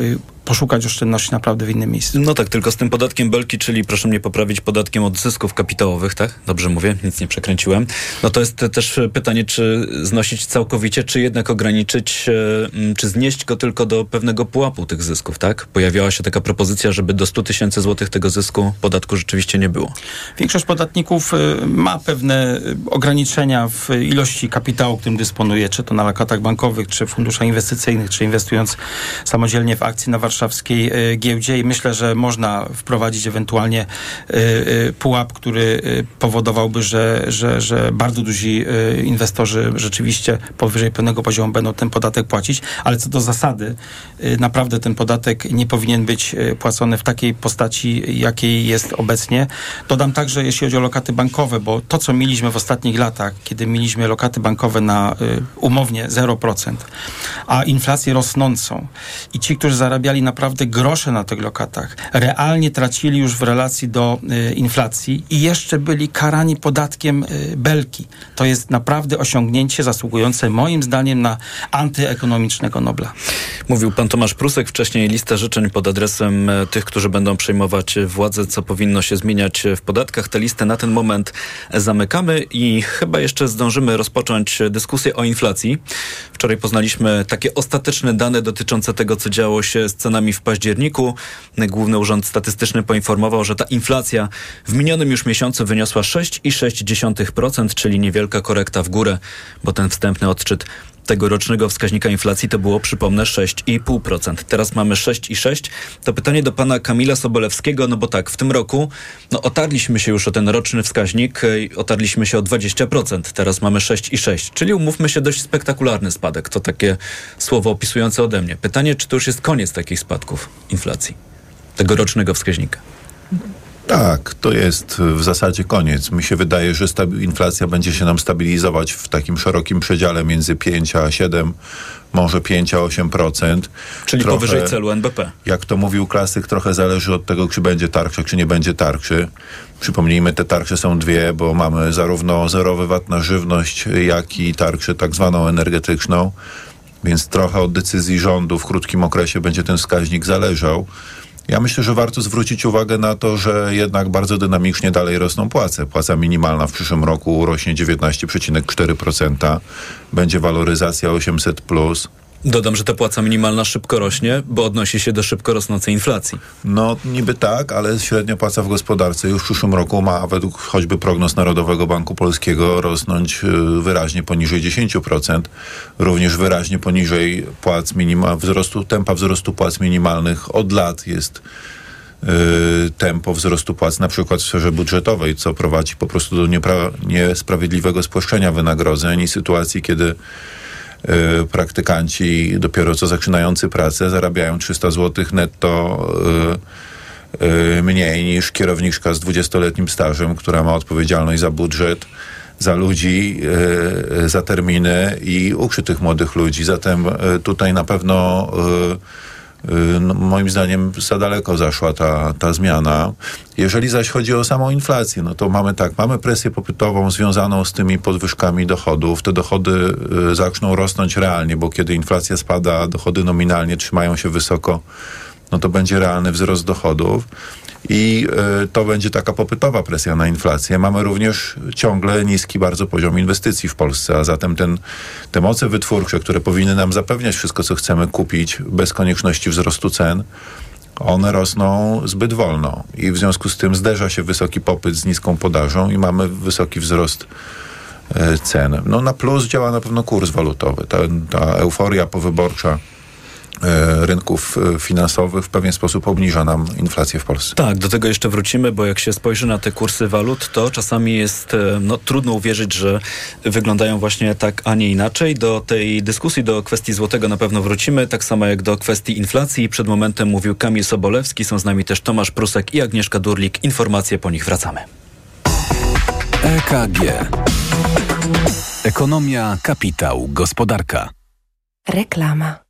poszukać oszczędności naprawdę w innym miejscu. No tak, tylko z tym podatkiem Belki, czyli proszę mnie poprawić, podatkiem od zysków kapitałowych, tak? Dobrze mówię, nic nie przekręciłem. No to jest też pytanie, czy znosić całkowicie, czy jednak ograniczyć, e, czy znieść go tylko do pewnego pułapu tych zysków, tak? Pojawiała się taka propozycja, żeby do 100 tysięcy złotych tego zysku podatku rzeczywiście nie było. Większość podatników e, ma pewne ograniczenia w ilości kapitału, którym dysponuje, czy to na lokatach bankowych, czy funduszach inwestycyjnych, czy inwestując samodzielnie w akcje na warszawskie warszawskiej e, giełdzie i myślę, że można wprowadzić ewentualnie e, e, pułap, który powodowałby, że, że, że bardzo duzi inwestorzy rzeczywiście powyżej pewnego poziomu będą ten podatek płacić, ale co do zasady, naprawdę ten podatek nie powinien być płacony w takiej postaci, jakiej jest obecnie. Dodam także, jeśli chodzi o lokaty bankowe, bo to, co mieliśmy w ostatnich latach, kiedy mieliśmy lokaty bankowe na umownie 0%, a inflację rosnącą i ci, którzy zarabiali naprawdę grosze na tych lokatach, realnie tracili już w relacji do y, inflacji i jeszcze byli karani podatkiem y, belki. To jest naprawdę osiągnięcie zasługujące moim zdaniem na antyekonomicznego Nobla. Mówił pan Tomasz Prusek, wcześniej lista życzeń pod adresem e, tych, którzy będą przejmować władzę, co powinno się zmieniać w podatkach. Tę listę na ten moment zamykamy i chyba jeszcze zdążymy rozpocząć dyskusję o inflacji. Wczoraj poznaliśmy takie ostateczne dane dotyczące tego, co działo się z cenami w październiku. Główny Urząd Statystyczny poinformował, że ta inflacja w minionym już miesiącu wyniosła 6,6%, czyli niewielka korekta w górę, bo ten wstępny odczyt tegorocznego wskaźnika inflacji to było, przypomnę, 6,5%. Teraz mamy 6,6%. To pytanie do pana Kamila Sobolewskiego, no bo tak, w tym roku no, otarliśmy się już o ten roczny wskaźnik, otarliśmy się o 20%. Teraz mamy 6,6%, czyli umówmy się, dość spektakularny spadek. To takie słowo opisujące ode mnie. Pytanie, czy to już jest koniec takich spadków inflacji, tegorocznego wskaźnika? Tak, to jest w zasadzie koniec. Mi się wydaje, że inflacja będzie się nam stabilizować w takim szerokim przedziale między 5 a 7, może 5 a 8%. Czyli trochę, powyżej celu NBP. Jak to mówił klasyk, trochę zależy od tego, czy będzie tarcza, czy nie będzie tarczy. Przypomnijmy, te tarcze są dwie, bo mamy zarówno zerowy VAT na żywność, jak i tarczę tak zwaną energetyczną. Więc trochę od decyzji rządu w krótkim okresie będzie ten wskaźnik zależał. Ja myślę, że warto zwrócić uwagę na to, że jednak bardzo dynamicznie dalej rosną płace. Płaca minimalna w przyszłym roku rośnie 19,4%. Będzie waloryzacja 800. Plus. Dodam, że ta płaca minimalna szybko rośnie, bo odnosi się do szybko rosnącej inflacji. No niby tak, ale średnia płaca w gospodarce już w przyszłym roku ma według choćby prognoz Narodowego Banku Polskiego rosnąć y, wyraźnie poniżej 10%, również wyraźnie poniżej płac minima, wzrostu, tempa wzrostu płac minimalnych od lat jest Yy, tempo wzrostu płac, na przykład w sferze budżetowej, co prowadzi po prostu do niesprawiedliwego spłaszczenia wynagrodzeń i sytuacji, kiedy Y, praktykanci dopiero co zaczynający pracę zarabiają 300 zł netto y, y, mniej niż kierowniczka z 20-letnim stażem, która ma odpowiedzialność za budżet, za ludzi, za terminy i uczy tych młodych ludzi. Zatem tutaj na pewno Y, no, moim zdaniem za daleko zaszła ta, ta zmiana. Jeżeli zaś chodzi o samą inflację, no to mamy tak, mamy presję popytową związaną z tymi podwyżkami dochodów. Te dochody y, zaczną rosnąć realnie, bo kiedy inflacja spada, dochody nominalnie trzymają się wysoko, no to będzie realny wzrost dochodów i y, to będzie taka popytowa presja na inflację. Mamy również ciągle niski bardzo poziom inwestycji w Polsce, a zatem ten, te moce wytwórcze, które powinny nam zapewniać wszystko, co chcemy kupić bez konieczności wzrostu cen, one rosną zbyt wolno i w związku z tym zderza się wysoki popyt z niską podażą i mamy wysoki wzrost y, cen. No na plus działa na pewno kurs walutowy. Ta, ta euforia powyborcza E, rynków e, finansowych w pewien sposób obniża nam inflację w Polsce. Tak, do tego jeszcze wrócimy, bo jak się spojrzy na te kursy walut, to czasami jest e, no, trudno uwierzyć, że wyglądają właśnie tak, a nie inaczej. Do tej dyskusji, do kwestii złotego na pewno wrócimy, tak samo jak do kwestii inflacji. Przed momentem mówił Kamil Sobolewski, są z nami też Tomasz Prusek i Agnieszka Durlik. Informacje po nich wracamy. EKG. Ekonomia, kapitał, gospodarka. Reklama.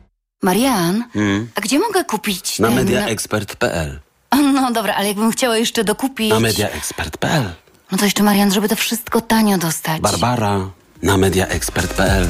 Marian, hmm? a gdzie mogę kupić Na ten... mediaexpert.pl No dobra, ale jakbym chciała jeszcze dokupić... Na mediaexpert.pl No to jeszcze, Marian, żeby to wszystko tanio dostać. Barbara, na mediaexpert.pl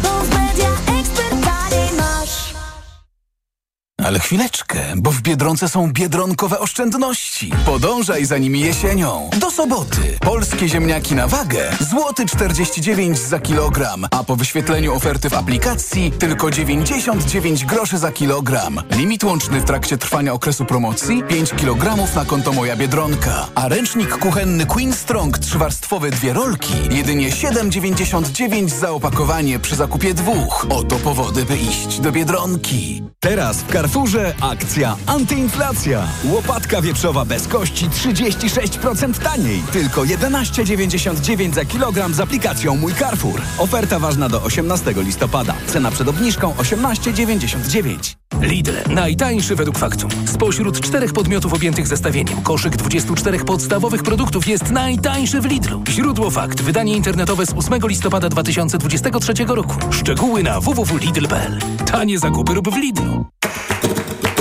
Ale chwileczkę, bo w Biedronce są biedronkowe oszczędności. Podążaj za nimi jesienią. Do soboty. Polskie ziemniaki na wagę. Złoty 49 za kilogram. A po wyświetleniu oferty w aplikacji tylko 99 groszy za kilogram. Limit łączny w trakcie trwania okresu promocji 5 kg na konto Moja Biedronka. A ręcznik kuchenny Queen Strong trzywarstwowy dwie rolki jedynie 7,99 za opakowanie przy zakupie dwóch. Oto powody, by iść do Biedronki. Teraz w Carrefour Turze akcja antyinflacja. Łopatka wieprzowa bez kości 36% taniej. Tylko 11,99 za kilogram z aplikacją Mój Carrefour. Oferta ważna do 18 listopada. Cena przed obniżką 18,99. Lidl. Najtańszy według faktu. Spośród czterech podmiotów objętych zestawieniem koszyk 24 podstawowych produktów jest najtańszy w Lidlu. Źródło fakt. Wydanie internetowe z 8 listopada 2023 roku. Szczegóły na www.lidl.pl. Tanie zakupy rób w Lidlu.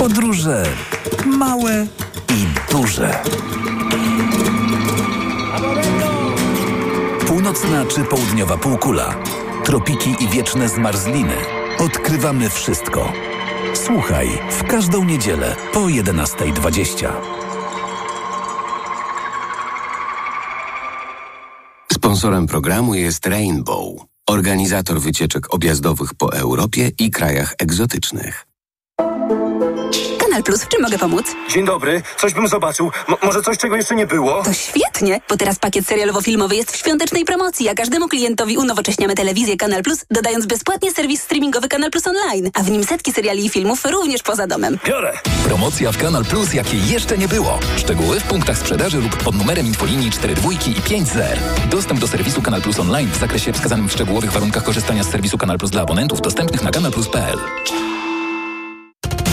Podróże małe i duże. Północna czy południowa półkula, tropiki i wieczne zmarzliny. Odkrywamy wszystko. Słuchaj w każdą niedzielę po 11.20. Sponsorem programu jest Rainbow, organizator wycieczek objazdowych po Europie i krajach egzotycznych. Kanal Plus, w czym mogę pomóc? Dzień dobry, coś bym zobaczył. M może coś, czego jeszcze nie było? To świetnie, bo teraz pakiet serialowo-filmowy jest w świątecznej promocji, a każdemu klientowi unowocześniamy telewizję Kanal Plus, dodając bezpłatnie serwis streamingowy Kanal Plus Online, a w nim setki seriali i filmów również poza domem. Biorę! Promocja w Kanal Plus, jakiej jeszcze nie było. Szczegóły w punktach sprzedaży lub pod numerem infolinii 42 i 50. Dostęp do serwisu Kanal Plus Online w zakresie wskazanym w szczegółowych warunkach korzystania z serwisu Kanal Plus dla abonentów dostępnych na kanalplus.pl.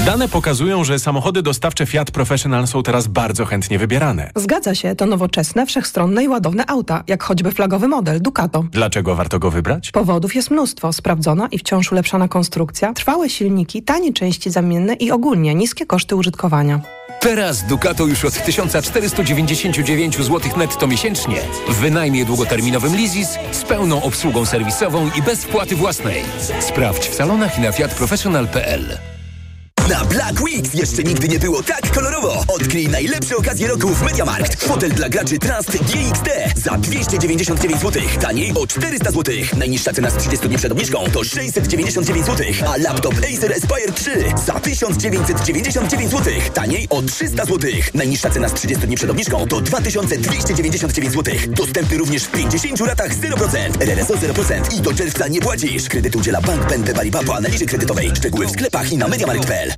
Dane pokazują, że samochody dostawcze Fiat Professional są teraz bardzo chętnie wybierane. Zgadza się, to nowoczesne, wszechstronne i ładowne auta, jak choćby flagowy model Ducato. Dlaczego warto go wybrać? Powodów jest mnóstwo. Sprawdzona i wciąż ulepszana konstrukcja, trwałe silniki, tanie części zamienne i ogólnie niskie koszty użytkowania. Teraz Ducato już od 1499 zł netto miesięcznie w wynajmie długoterminowym Leasys z pełną obsługą serwisową i bez wpłaty własnej. Sprawdź w salonach i na fiatprofessional.pl. Na Black Weeks jeszcze nigdy nie było tak kolorowo. Odkryj najlepsze okazje roku w MediaMarkt. Fotel dla graczy Trust GXD za 299 zł. Taniej o 400 zł. Najniższa cena z 30 dni przed obniżką to 699 zł. A laptop Acer Aspire 3 za 1999 zł. Taniej o 300 zł. Najniższa cena z 30 dni przed obniżką to 2299 zł. Dostępny również w 50 latach 0%. RRSO 0% i do czerwca nie płacisz. Kredyt udziela Bank BNP Paribas po analizie kredytowej. Szczegóły w sklepach i na MediaMarkt.pl.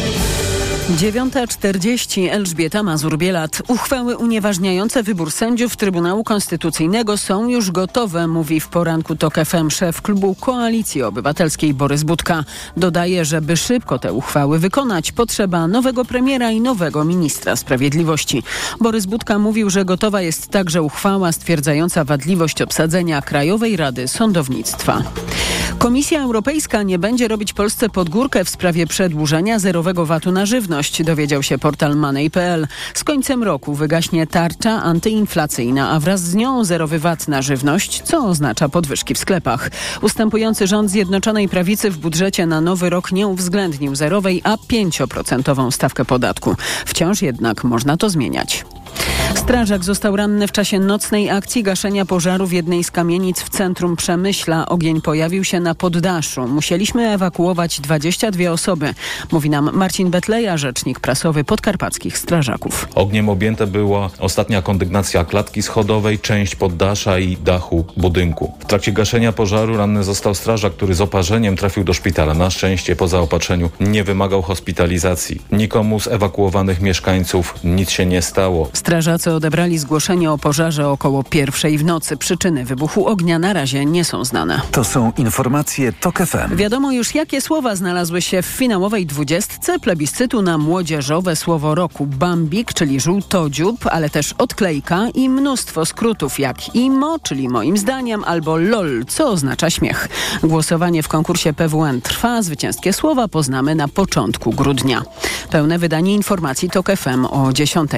9.40 Elżbieta Mazur-Bielat. Uchwały unieważniające wybór sędziów Trybunału Konstytucyjnego są już gotowe, mówi w poranku TOK FM szef klubu Koalicji Obywatelskiej Borys Budka. Dodaje, że by szybko te uchwały wykonać, potrzeba nowego premiera i nowego ministra sprawiedliwości. Borys Budka mówił, że gotowa jest także uchwała stwierdzająca wadliwość obsadzenia Krajowej Rady Sądownictwa. Komisja Europejska nie będzie robić Polsce podgórkę w sprawie przedłużenia zerowego VAT-u na żywność, dowiedział się portal Money.pl. Z końcem roku wygaśnie tarcza antyinflacyjna, a wraz z nią zerowy VAT na żywność, co oznacza podwyżki w sklepach. Ustępujący rząd Zjednoczonej Prawicy w budżecie na nowy rok nie uwzględnił zerowej, a 5% stawkę podatku. Wciąż jednak można to zmieniać. Strażak został ranny w czasie nocnej akcji gaszenia pożaru w jednej z kamienic w centrum Przemyśla. Ogień pojawił się na poddaszu. Musieliśmy ewakuować 22 osoby, mówi nam Marcin Betleja, rzecznik prasowy podkarpackich strażaków. Ogniem objęta była ostatnia kondygnacja klatki schodowej, część poddasza i dachu budynku. W trakcie gaszenia pożaru ranny został strażak, który z oparzeniem trafił do szpitala. Na szczęście po zaopatrzeniu nie wymagał hospitalizacji. Nikomu z ewakuowanych mieszkańców nic się nie stało. Strażacy odebrali zgłoszenie o pożarze około pierwszej w nocy. Przyczyny wybuchu ognia na razie nie są znane. To są informacje TOK FM. Wiadomo już, jakie słowa znalazły się w finałowej dwudziestce plebiscytu na młodzieżowe słowo roku. Bambik, czyli żółtodziób, ale też odklejka i mnóstwo skrótów jak IMO, czyli moim zdaniem, albo LOL, co oznacza śmiech. Głosowanie w konkursie PWN trwa. Zwycięskie słowa poznamy na początku grudnia. Pełne wydanie informacji TOK FM o 10.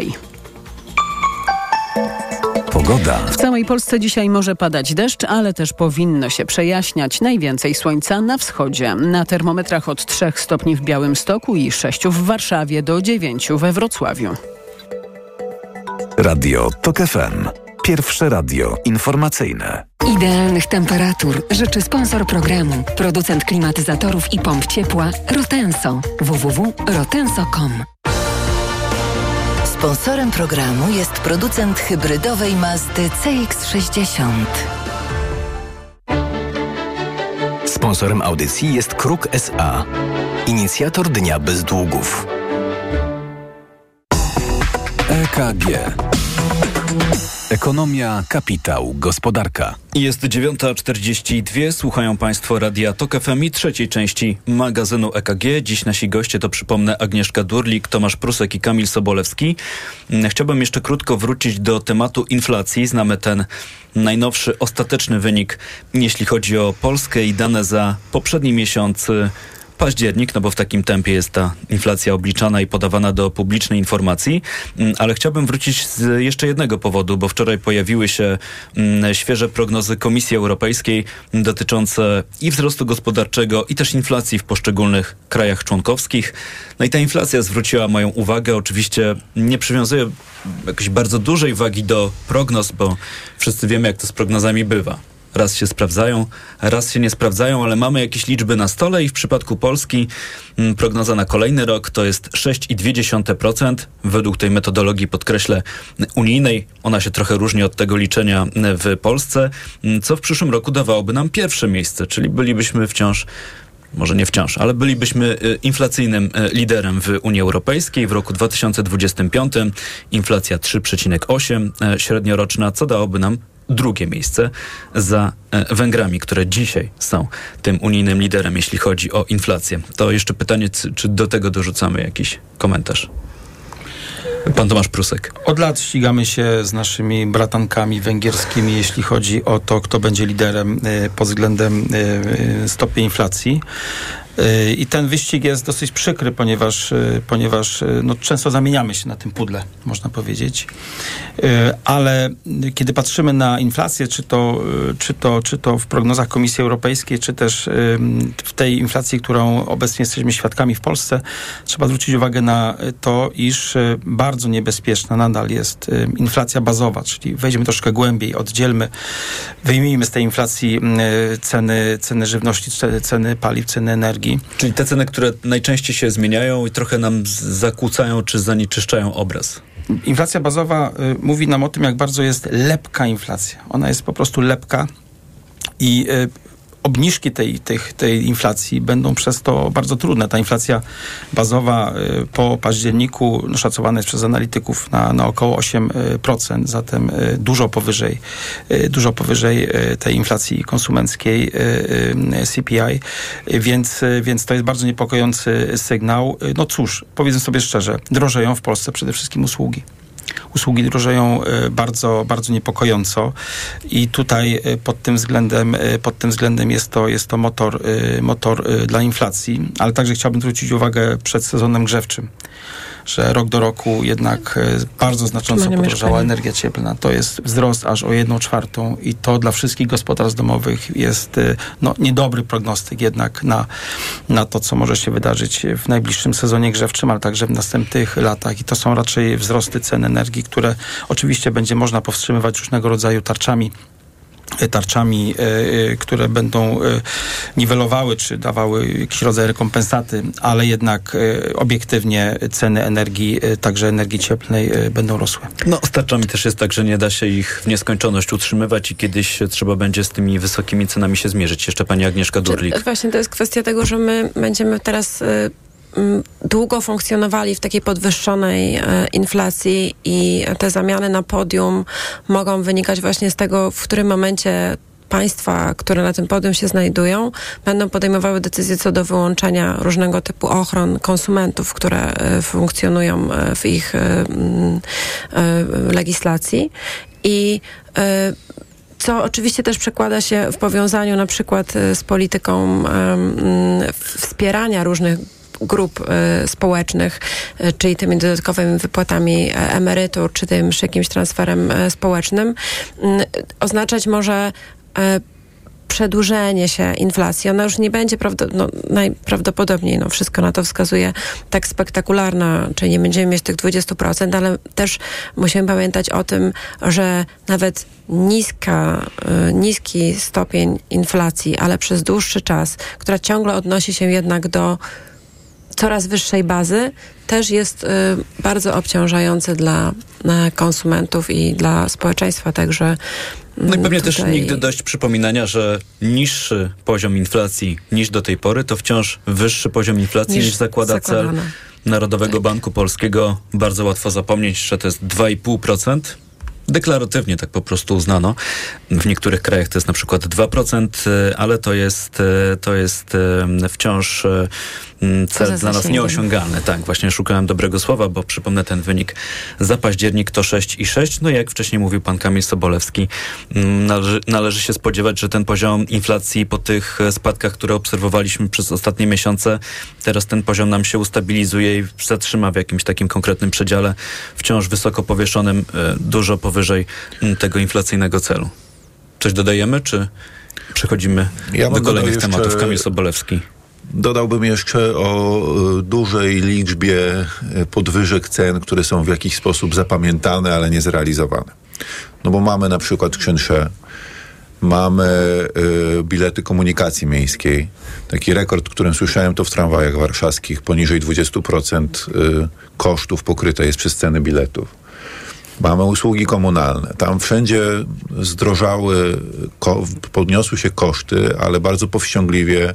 Pogoda. W całej Polsce dzisiaj może padać deszcz, ale też powinno się przejaśniać. Najwięcej słońca na wschodzie. Na termometrach od 3 stopni w Białymstoku i 6 w Warszawie do 9 we Wrocławiu. Radio TOK FM. Pierwsze radio informacyjne. Idealnych temperatur życzy sponsor programu, producent klimatyzatorów i pomp ciepła Rotenso. www.rotenso.com Sponsorem programu jest producent hybrydowej Mazdy CX-60. Sponsorem audycji jest Kruk SA, inicjator Dnia Bez Długów. EKG. Ekonomia, kapitał, gospodarka. Jest 9.42, słuchają Państwo Radia Tok FM i trzeciej części magazynu EKG. Dziś nasi goście to przypomnę Agnieszka Durlik, Tomasz Prusek i Kamil Sobolewski. Chciałbym jeszcze krótko wrócić do tematu inflacji. Znamy ten najnowszy, ostateczny wynik, jeśli chodzi o Polskę i dane za poprzedni miesiąc październik, no bo w takim tempie jest ta inflacja obliczana i podawana do publicznej informacji, mm, ale chciałbym wrócić z jeszcze jednego powodu, bo wczoraj pojawiły się mm, świeże prognozy Komisji Europejskiej dotyczące i wzrostu gospodarczego, i też inflacji w poszczególnych krajach członkowskich. No i ta inflacja zwróciła moją uwagę. Oczywiście nie przywiązuję jakiejś bardzo dużej wagi do prognoz, bo wszyscy wiemy, jak to z prognozami bywa raz się sprawdzają, raz się nie sprawdzają, ale mamy jakieś liczby na stole i w przypadku Polski mm, prognoza na kolejny rok to jest 6,2% według tej metodologii, podkreślę, unijnej. Ona się trochę różni od tego liczenia w Polsce, mm, co w przyszłym roku dawałoby nam pierwsze miejsce, czyli bylibyśmy wciąż może nie wciąż, ale bylibyśmy y, inflacyjnym y, liderem w Unii Europejskiej. W roku 2025 inflacja 3,8 y, średnioroczna, co dałoby nam drugie miejsce za e, Węgrami, które dzisiaj są tym unijnym liderem, jeśli chodzi o inflację. To jeszcze pytanie, czy do tego dorzucamy jakiś komentarz? Pan Tomasz Prusek. Od lat ścigamy się z naszymi bratankami węgierskimi, jeśli chodzi o to, kto będzie liderem e, pod względem e, stopy inflacji. Y, I ten wyścig jest dosyć przykry, ponieważ, y, ponieważ y, no, często zamieniamy się na tym pudle, można powiedzieć. Ale kiedy patrzymy na inflację, czy to, czy to, czy to w prognozach Komisji Europejskiej, czy też w tej inflacji, którą obecnie jesteśmy świadkami w Polsce, trzeba zwrócić uwagę na to, iż bardzo niebezpieczna nadal jest inflacja bazowa, czyli wejdźmy troszkę głębiej, oddzielmy, wyjmijmy z tej inflacji ceny, ceny żywności, ceny paliw, ceny energii, energii. Czyli te ceny, które najczęściej się zmieniają i trochę nam zakłócają czy zanieczyszczają obraz. Inflacja bazowa y, mówi nam o tym, jak bardzo jest lepka inflacja. Ona jest po prostu lepka i y, obniżki tej, tej, tej inflacji będą przez to bardzo trudne. Ta inflacja bazowa y, po październiku szacowana jest przez analityków na, na około 8%, zatem y, dużo powyżej, y, dużo powyżej tej inflacji konsumenckiej CPI, więc, więc to jest bardzo niepokojący sygnał. No cóż, powiedzmy sobie szczerze, drożeją w Polsce przede wszystkim usługi usługi drożeją e, bardzo, bardzo niepokojąco i tutaj e, pod tym względem, e, pod tym względem jest to, jest to motor, motor dla inflacji, ale także chciałbym zwrócić uwagę przed sezonem grzewczym że rok do roku jednak e, bardzo znacząco podrożała energia cieplna. To jest wzrost aż o jedną czwartą i to dla wszystkich gospodarstw domowych jest e, no, niedobry prognostyk jednak na, na to, co może się wydarzyć w najbliższym sezonie grzewczym, ale także w następnych latach. I to są raczej wzrosty cen energii, które oczywiście będzie można powstrzymywać różnego rodzaju tarczami tarczami, e, e, które będą e, niwelowały czy dawały jakiś rodzaj rekompensaty, ale jednak obiektywnie ceny energii, także energii cieplnej będą rosły. No z tarczami też jest tak, że nie da się ich w nieskończoność utrzymywać i kiedyś trzeba będzie z tymi wysokimi cenami się zmierzyć. Jeszcze pani Agnieszka Durlik. Właśnie to jest kwestia tego, że my będziemy teraz długo funkcjonowali w takiej podwyższonej e, inflacji i te zamiany na podium mogą wynikać właśnie z tego, w którym momencie państwa, które na tym podium się znajdują, będą podejmowały decyzje co do wyłączenia różnego typu ochron konsumentów, które e, funkcjonują e, w ich legislacji. I co oczywiście też przekłada się w powiązaniu na przykład z polityką wspierania różnych grup y, społecznych, y, czyli tymi dodatkowymi wypłatami y, emerytur, czy tym jakimś transferem społecznym, oznaczać może przedłużenie się inflacji. Ona już nie będzie no, najprawdopodobniej, no, wszystko na to wskazuje, tak spektakularna, czyli nie będziemy mieć tych 20%, ale też musimy pamiętać o tym, że nawet niska, niski stopień inflacji, ale przez dłuższy czas, która ciągle odnosi się jednak do coraz wyższej bazy też jest y, bardzo obciążające dla y, konsumentów i dla społeczeństwa, także no i pewnie tutaj... też nigdy dość przypominania, że niższy poziom inflacji niż do tej pory to wciąż wyższy poziom inflacji niż, niż zakłada zakładane. cel Narodowego tak. Banku Polskiego. Bardzo łatwo zapomnieć, że to jest 2,5%. Deklaratywnie tak po prostu uznano. W niektórych krajach to jest na przykład 2%, ale to jest, to jest wciąż Mm, cel dla nas nieosiągalny. Tak, właśnie szukałem dobrego słowa, bo przypomnę ten wynik za październik to 6,6. No jak wcześniej mówił pan Kamil Sobolewski, mm, należy, należy się spodziewać, że ten poziom inflacji po tych spadkach, które obserwowaliśmy przez ostatnie miesiące, teraz ten poziom nam się ustabilizuje i zatrzyma w jakimś takim konkretnym przedziale, wciąż wysoko powieszonym, e, dużo powyżej mm, tego inflacyjnego celu. Coś dodajemy, czy przechodzimy ja do kolejnych tematów? Kamil Sobolewski. Dodałbym jeszcze o e, dużej liczbie e, podwyżek cen, które są w jakiś sposób zapamiętane, ale nie zrealizowane. No bo mamy na przykład czynsze, mamy y, bilety komunikacji miejskiej. Taki rekord, którym słyszałem, to w tramwajach warszawskich poniżej 20% y, kosztów pokryte jest przez ceny biletów. Mamy usługi komunalne. Tam wszędzie zdrożały, podniosły się koszty, ale bardzo powściągliwie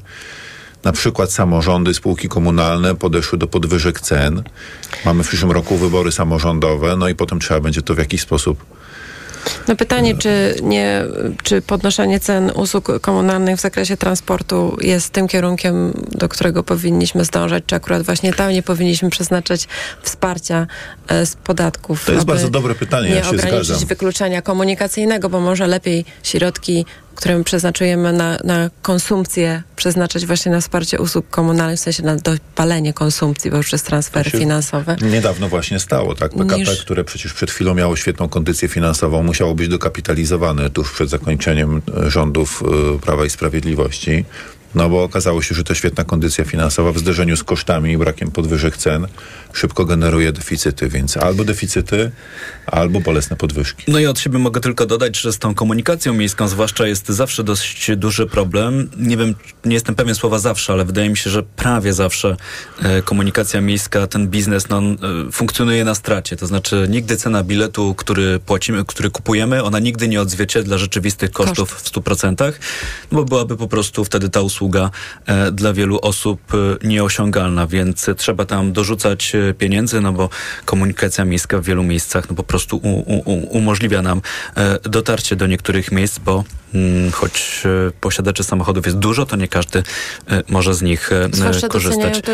na przykład samorządy, spółki komunalne podeszły do podwyżek cen. Mamy w przyszłym roku wybory samorządowe, no i potem trzeba będzie to w jakiś sposób no pytanie, czy, nie, czy podnoszenie cen usług komunalnych w zakresie transportu jest tym kierunkiem, do którego powinniśmy zdążać, czy akurat właśnie tam nie powinniśmy przeznaczać wsparcia e, z podatków. To jest bardzo dobre pytanie, nie ja się ograniczyć zgadzam. wykluczenia komunikacyjnego, bo może lepiej środki które przeznaczujemy na, na konsumpcję, przeznaczać właśnie na wsparcie usług komunalnych, w sensie na dopalenie konsumpcji, bo już transfery finansowe. Niedawno właśnie stało, tak? PKP, niż... które przecież przed chwilą miało świetną kondycję finansową, musiało być dokapitalizowane tuż przed zakończeniem e, rządów y, Prawa i Sprawiedliwości. No bo okazało się, że ta świetna kondycja finansowa w zderzeniu z kosztami i brakiem podwyżek cen szybko generuje deficyty, więc albo deficyty, albo bolesne podwyżki. No i od siebie mogę tylko dodać, że z tą komunikacją miejską zwłaszcza jest zawsze dość duży problem. Nie wiem, nie jestem pewien słowa zawsze, ale wydaje mi się, że prawie zawsze e, komunikacja miejska, ten biznes no, e, funkcjonuje na stracie. To znaczy nigdy cena biletu, który płacimy, który kupujemy, ona nigdy nie odzwierciedla rzeczywistych kosztów Koszt. w 100%, bo byłaby po prostu wtedy ta usługa e, dla wielu osób e, nieosiągalna, więc trzeba tam dorzucać pieniędzy, no bo komunikacja miejska w wielu miejscach no po prostu u, u, umożliwia nam e, dotarcie do niektórych miejsc, bo mm, choć e, posiadaczy samochodów jest dużo, to nie każdy może z nich Zwłaszcza korzystać. To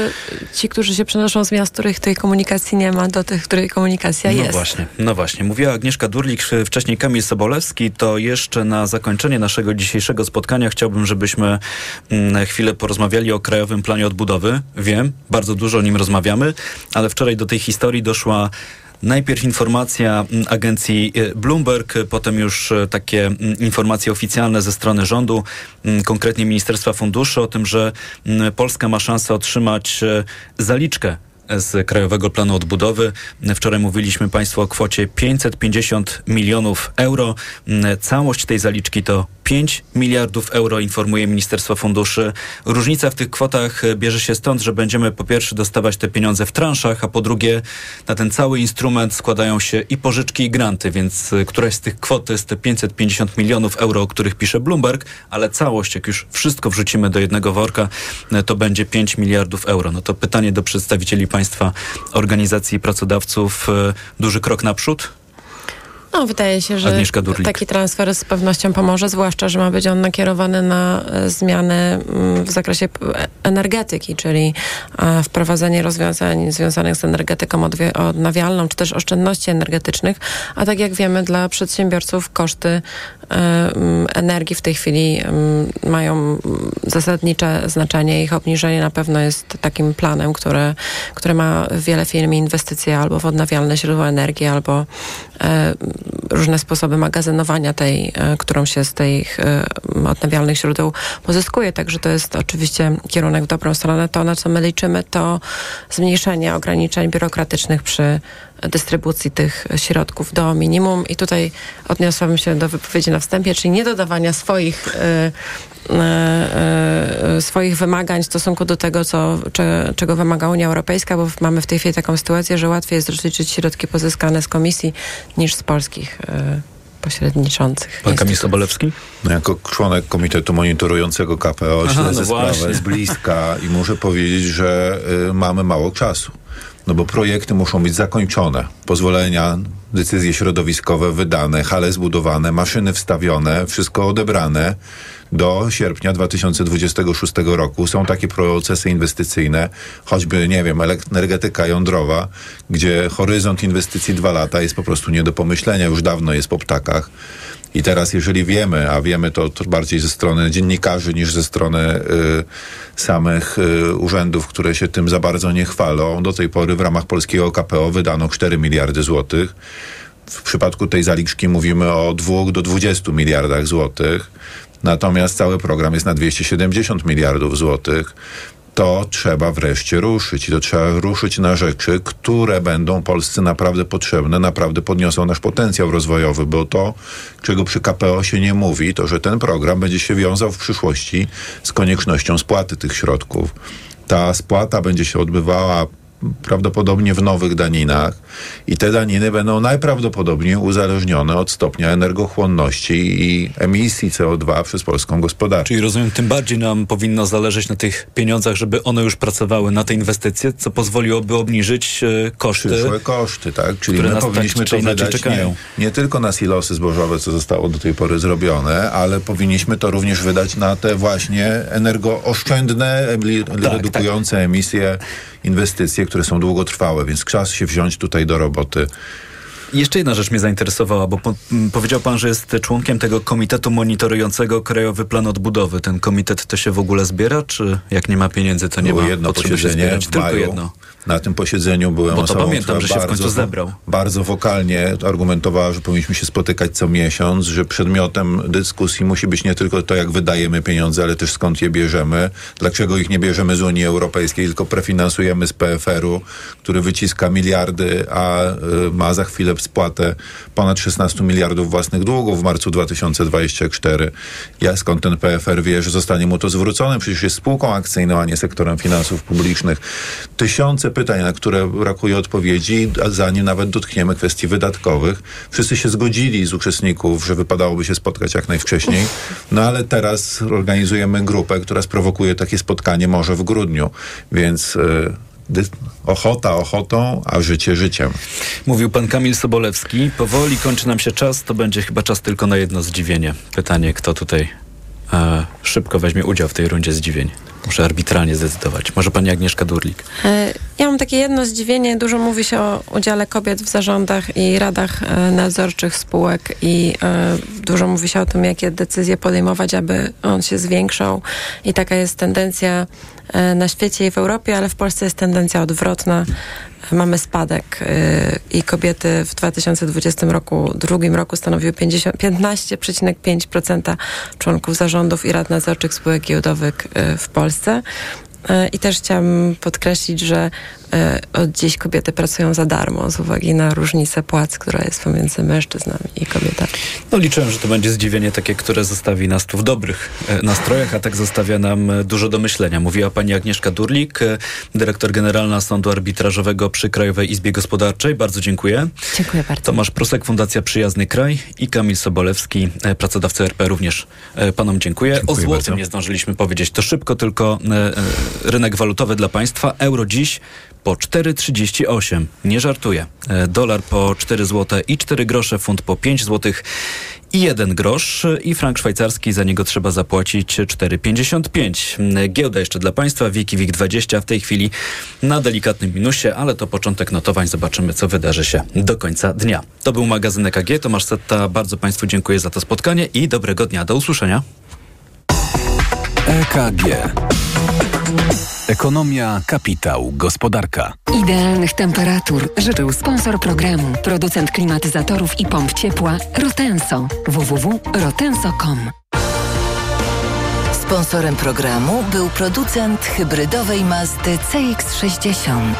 ci, którzy się przenoszą z miast, których tej komunikacji nie ma, do tych, której komunikacja no jest. No właśnie, no właśnie. Mówiła Agnieszka Durlik, wcześniej Kamil Sobolewski, to jeszcze na zakończenie naszego dzisiejszego spotkania chciałbym, żebyśmy mm, chwilę porozmawiali o Krajowym Planie Odbudowy. Wiem, bardzo dużo o nim rozmawiamy, wczoraj do tej historii doszła Najpierw informacja mm, agencji e, Bloomberg, potem już e, takie mm, informacje oficjalne ze strony rządu, mm, konkretnie Ministerstwa Funduszy o tym, że Polska ma szansę otrzymać zaliczkę z Krajowego Planu Odbudowy. Wczoraj mówiliśmy Państwu o kwocie 550 milionów euro. Całość tej zaliczki to 5 miliardów euro, informuje Ministerstwo Funduszy. Różnica w tych kwotach bierze się stąd, że będziemy po pierwsze dostawać te pieniądze w transzach, a po drugie na ten cały instrument składają się i pożyczki i granty, więc któraś z tych kwot to jest te 550 milionów euro, o których pisze Bloomberg, ale całość, jak już wszystko wrzucimy do jednego worka, to będzie 5 miliardów euro. No to pytanie do przedstawicieli państwa organizacji pracodawców. Duży krok naprzód? No, wydaje się, że taki transfer z pewnością pomoże, zwłaszcza, że ma być on nakierowany na e, zmiany mm, w zakresie energetyki, czyli e, wprowadzenie rozwiązań związanych z energetyką odnawialną, czy też oszczędności energetycznych, a tak jak wiemy, dla przedsiębiorców koszty e, energii w tej chwili mają zasadnicze znaczenie. Ich obniżenie na pewno jest takim planem, który, który ma wiele firm inwestycje albo w odnawialne źródła energii, albo różne sposoby magazynowania tej, e, którą się z tych e, odnawialnych źródeł pozyskuje. Także to jest oczywiście kierunek w dobrą stronę. To, na co my liczymy, to zmniejszenie ograniczeń biurokratycznych przy dystrybucji tych środków do minimum. I tutaj odniosłabym się do wypowiedzi na wstępie, czyli nie dodawania swoich y, y, y, swoich wymagań w stosunku do tego, co, cze, czego wymaga Unia Europejska, bo mamy w tej chwili taką sytuację, że łatwiej jest rozliczyć środki pozyskane z komisji niż z polskich pośredniczących. Pan Kamil Sobolewski? No, jako członek Komitetu Monitorującego KPO Aha, śledzę no sprawę z bliska i muszę powiedzieć, że y, mamy mało czasu. No bo projekty muszą być zakończone. Pozwolenia, decyzje środowiskowe wydane, hale zbudowane, maszyny wstawione, wszystko odebrane do sierpnia 2026 roku. Są takie procesy inwestycyjne, choćby, nie wiem, energetyka jądrowa, gdzie horyzont inwestycji dwa lata jest po prostu nie do pomyślenia, już dawno jest po ptakach. I teraz, jeżeli wiemy, a wiemy to, to bardziej ze strony dziennikarzy niż ze strony y, samych y, urzędów, które się tym za bardzo nie chwalą, do tej pory w ramach polskiego KPO wydano 4 miliardy złotych. W przypadku tej zaliczki mówimy o 2 do 20 miliardach złotych. Natomiast cały program jest na 270 miliardów złotych. To trzeba wreszcie ruszyć i to trzeba ruszyć na rzeczy, które będą Polsce naprawdę potrzebne, naprawdę podniosą nasz potencjał rozwojowy, bo to, czego przy KPO się nie mówi, to że ten program będzie się wiązał w przyszłości z koniecznością spłaty tych środków. Ta spłata będzie się odbywała prawdopodobnie w nowych daninach i te daniny będą najprawdopodobniej uzależnione od stopnia energochłonności i emisji CO2 przez polską gospodarkę. Czyli rozumiem, tym bardziej nam powinno zależeć na tych pieniądzach, żeby one już pracowały na te inwestycje, co pozwoliłoby obniżyć e, koszty. Przyszłe koszty, tak? Czyli my tak powinniśmy czy to wydać czekają. nie, nie tylko na silosy zbożowe, co zostało do tej pory zrobione, ale powinniśmy to również wydać na te właśnie energooszczędne, Tak, redukujące emisje inwestycje, które są długotrwałe, więc czas się wziąć tutaj do roboty. Jeszcze jedna rzecz mnie zainteresowała, bo po, powiedział pan, że jest członkiem tego komitetu monitorującego Krajowy Plan Odbudowy. Ten komitet to się w ogóle zbiera, czy jak nie ma pieniędzy, to nie Było ma jedno potrzeby się posiedzenie zbierać? Tylko jedno. Na tym posiedzeniu byłem Bo to osobą, pamiętam, która że się w końcu bardzo, zebrał. Bardzo wokalnie argumentowała, że powinniśmy się spotykać co miesiąc, że przedmiotem dyskusji musi być nie tylko to, jak wydajemy pieniądze, ale też skąd je bierzemy, dlaczego ich nie bierzemy z Unii Europejskiej, tylko prefinansujemy z PFR-u, który wyciska miliardy, a y, ma za chwilę spłatę ponad 16 miliardów własnych długów w marcu 2024. Ja skąd ten PFR wie, że zostanie mu to zwrócone? Przecież jest spółką akcyjną, a nie sektorem finansów publicznych. Tysiące pytań, na które brakuje odpowiedzi, a zanim nawet dotkniemy kwestii wydatkowych. Wszyscy się zgodzili z uczestników, że wypadałoby się spotkać jak najwcześniej, no ale teraz organizujemy grupę, która sprowokuje takie spotkanie może w grudniu, więc... dy- Ochota ochotą, a życie życiem. Mówił pan Kamil Sobolewski. Powoli kończy nam się czas, to będzie chyba czas tylko na jedno zdziwienie. Pytanie, kto tutaj e, szybko weźmie udział w tej rundzie zdziwień. Muszę arbitralnie zdecydować. Może pani Agnieszka Durlik. E, Ja mam takie jedno zdziwienie. Dużo mówi się o udziale kobiet w zarządach i radach e, nadzorczych spółek i e, dużo mówi się o tym, jakie decyzje podejmować, aby on się zwiększał. I taka jest tendencja na świecie i w Europie, ale w Polsce jest tendencja odwrotna. Mamy spadek e, i kobiety w 2020 roku, drugim roku stanowiły 50 15,5% członków zarządów i rad nadzorczych spółek giełdowych e, w Polsce. E, I też chciałam podkreślić, że e, od dziś kobiety pracują za darmo z uwagi na różnicę płac, która jest pomiędzy mężczyznami i kobietami. No liczyłem, że to będzie zdziwienie takie, które zostawi nas tu w dobrych e, nastrojach, a tak zostawia nam e, dużo do myślenia. Mówiła pani Agnieszka Durlik, dyrektor generalna Sądu Arbitrażowego przy Krajowej Izbie Gospodarczej. Bardzo dziękuję. Dziękuję bardzo. Tomasz Prusek, Fundacja Przyjazny Kraj i Kamil Sobolewski, pracodawca RP. Również panom dziękuję. Dziękuję o złotym bardzo. nie zdążyliśmy powiedzieć. To szybko tylko rynek walutowy dla państwa. Euro dziś po 4,38. Nie żartuję. E, Dolar po 4 zł i 4 grosze, funt po 5 zł i 1 grosz i frank szwajcarski, za niego trzeba zapłacić 4,55. E, Giełda jeszcze dla państwa, Wiki WIG 20 w tej chwili na delikatnym minusie, ale to początek notowań. Zobaczymy, co wydarzy się do końca dnia. To był magazyn EKG. Tomasz Setta, bardzo państwu dziękuję za to spotkanie i dobrego dnia. Do usłyszenia. EKG. Ekonomia, kapitał, gospodarka. Idealnych temperatur życzył sponsor programu, producent klimatyzatorów i pomp ciepła Rotenso. www.rotenso.com Sponsorem programu był producent hybrydowej Mazdy CX-60.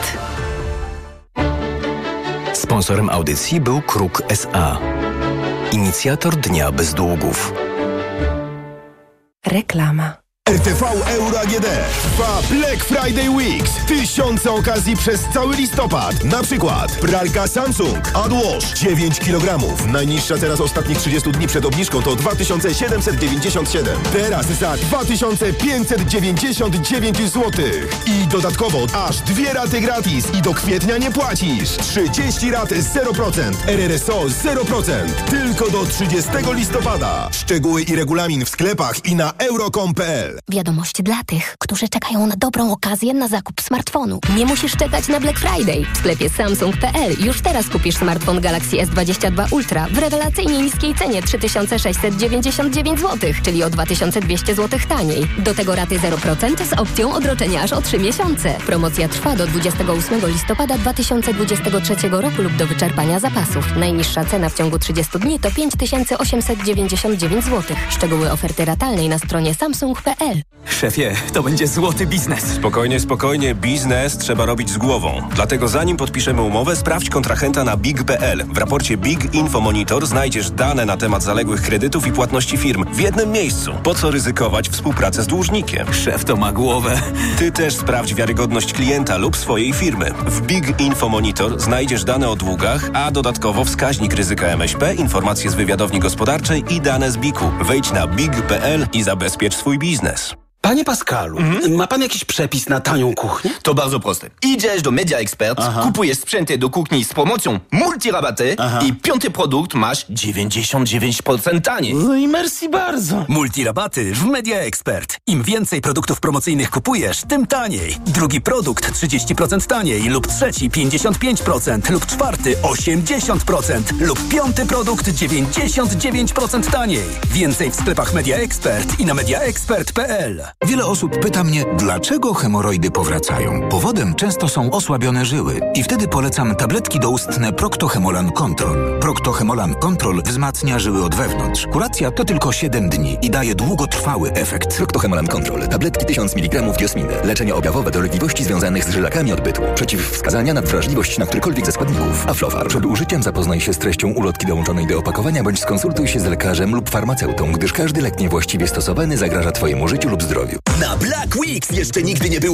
Sponsorem audycji był Kruk SA. Inicjator Dnia Bez Długów. Reklama. RTV Euro AGD trwa Black Friday Weeks. Tysiące okazji przez cały listopad. Na przykład pralka Samsung AdWash 9 kg. Najniższa teraz ostatnich 30 dni przed obniżką to 2797. Teraz za 2599 zł. I dodatkowo aż dwie raty gratis i do kwietnia nie płacisz. 30 rat 0%. RRSO 0%. Tylko do 30 listopada. Szczegóły i regulamin w sklepach i na euro.com.pl Wiadomość dla tych, którzy czekają na dobrą okazję na zakup smartfonu. Nie musisz czekać na Black Friday. W sklepie Samsung.pl już teraz kupisz smartfon Galaxy S22 Ultra w rewelacyjnie niskiej cenie 3699 zł, czyli o 2200 zł taniej. Do tego raty 0% z opcją odroczenia aż o 3 miesiące. Promocja trwa do 28 listopada 2023 roku lub do wyczerpania zapasów. Najniższa cena w ciągu 30 dni to 5899 zł. Szczegóły oferty ratalnej na stronie samsung.pl. Szefie, to będzie złoty biznes. Spokojnie, spokojnie. Biznes trzeba robić z głową. Dlatego zanim podpiszemy umowę, sprawdź kontrahenta na big.pl. W raporcie Big Info Monitor znajdziesz dane na temat zaległych kredytów i płatności firm w jednym miejscu. Po co ryzykować współpracę z dłużnikiem? Szef to ma głowę. Ty też sprawdź wiarygodność klienta lub swojej firmy. W Big Info Monitor znajdziesz dane o długach, a dodatkowo wskaźnik ryzyka MŚP, informacje z wywiadowni gospodarczej i dane z BIK-u. Wejdź na big.pl i zabezpiecz swój biznes. Finanzas. Panie Pascalu, ma pan jakiś przepis na tanią kuchnię? To bardzo proste. Idziesz do Media Expert, kupujesz sprzęty do kuchni z promocją multirabaty i piąty produkt masz 99% taniej. No i merci bardzo. Multirabaty w Media Expert. Im więcej produktów promocyjnych kupujesz, tym taniej. Drugi produkt 30% taniej lub trzeci 55% lub czwarty 80% lub piąty produkt 99% taniej. Więcej w sklepach Media Expert i na mediaexpert.pl. Wiele osób pyta mnie, dlaczego hemoroidy powracają. Powodem często są osłabione żyły i wtedy polecam tabletki doustne Proctohemolan Control. Proctohemolan Control wzmacnia żyły od wewnątrz. Kuracja to tylko 7 dni i daje długotrwały efekt. Proctohemolan Control. Tabletki 1000 mg diosminy. Leczenie objawowe dolegliwości związanych z żylakami odbytu. Przeciwwskazania na wrażliwość na którykolwiek ze składników. Aflofar. Przed użyciem zapoznaj się z treścią ulotki dołączonej do opakowania bądź skonsultuj się z lekarzem lub farmaceutą, gdyż każdy lek niewłaściwie stosowany zagraża Twojemu życiu lub zdrowiu. Na Black Weeks jeszcze nigdy nie było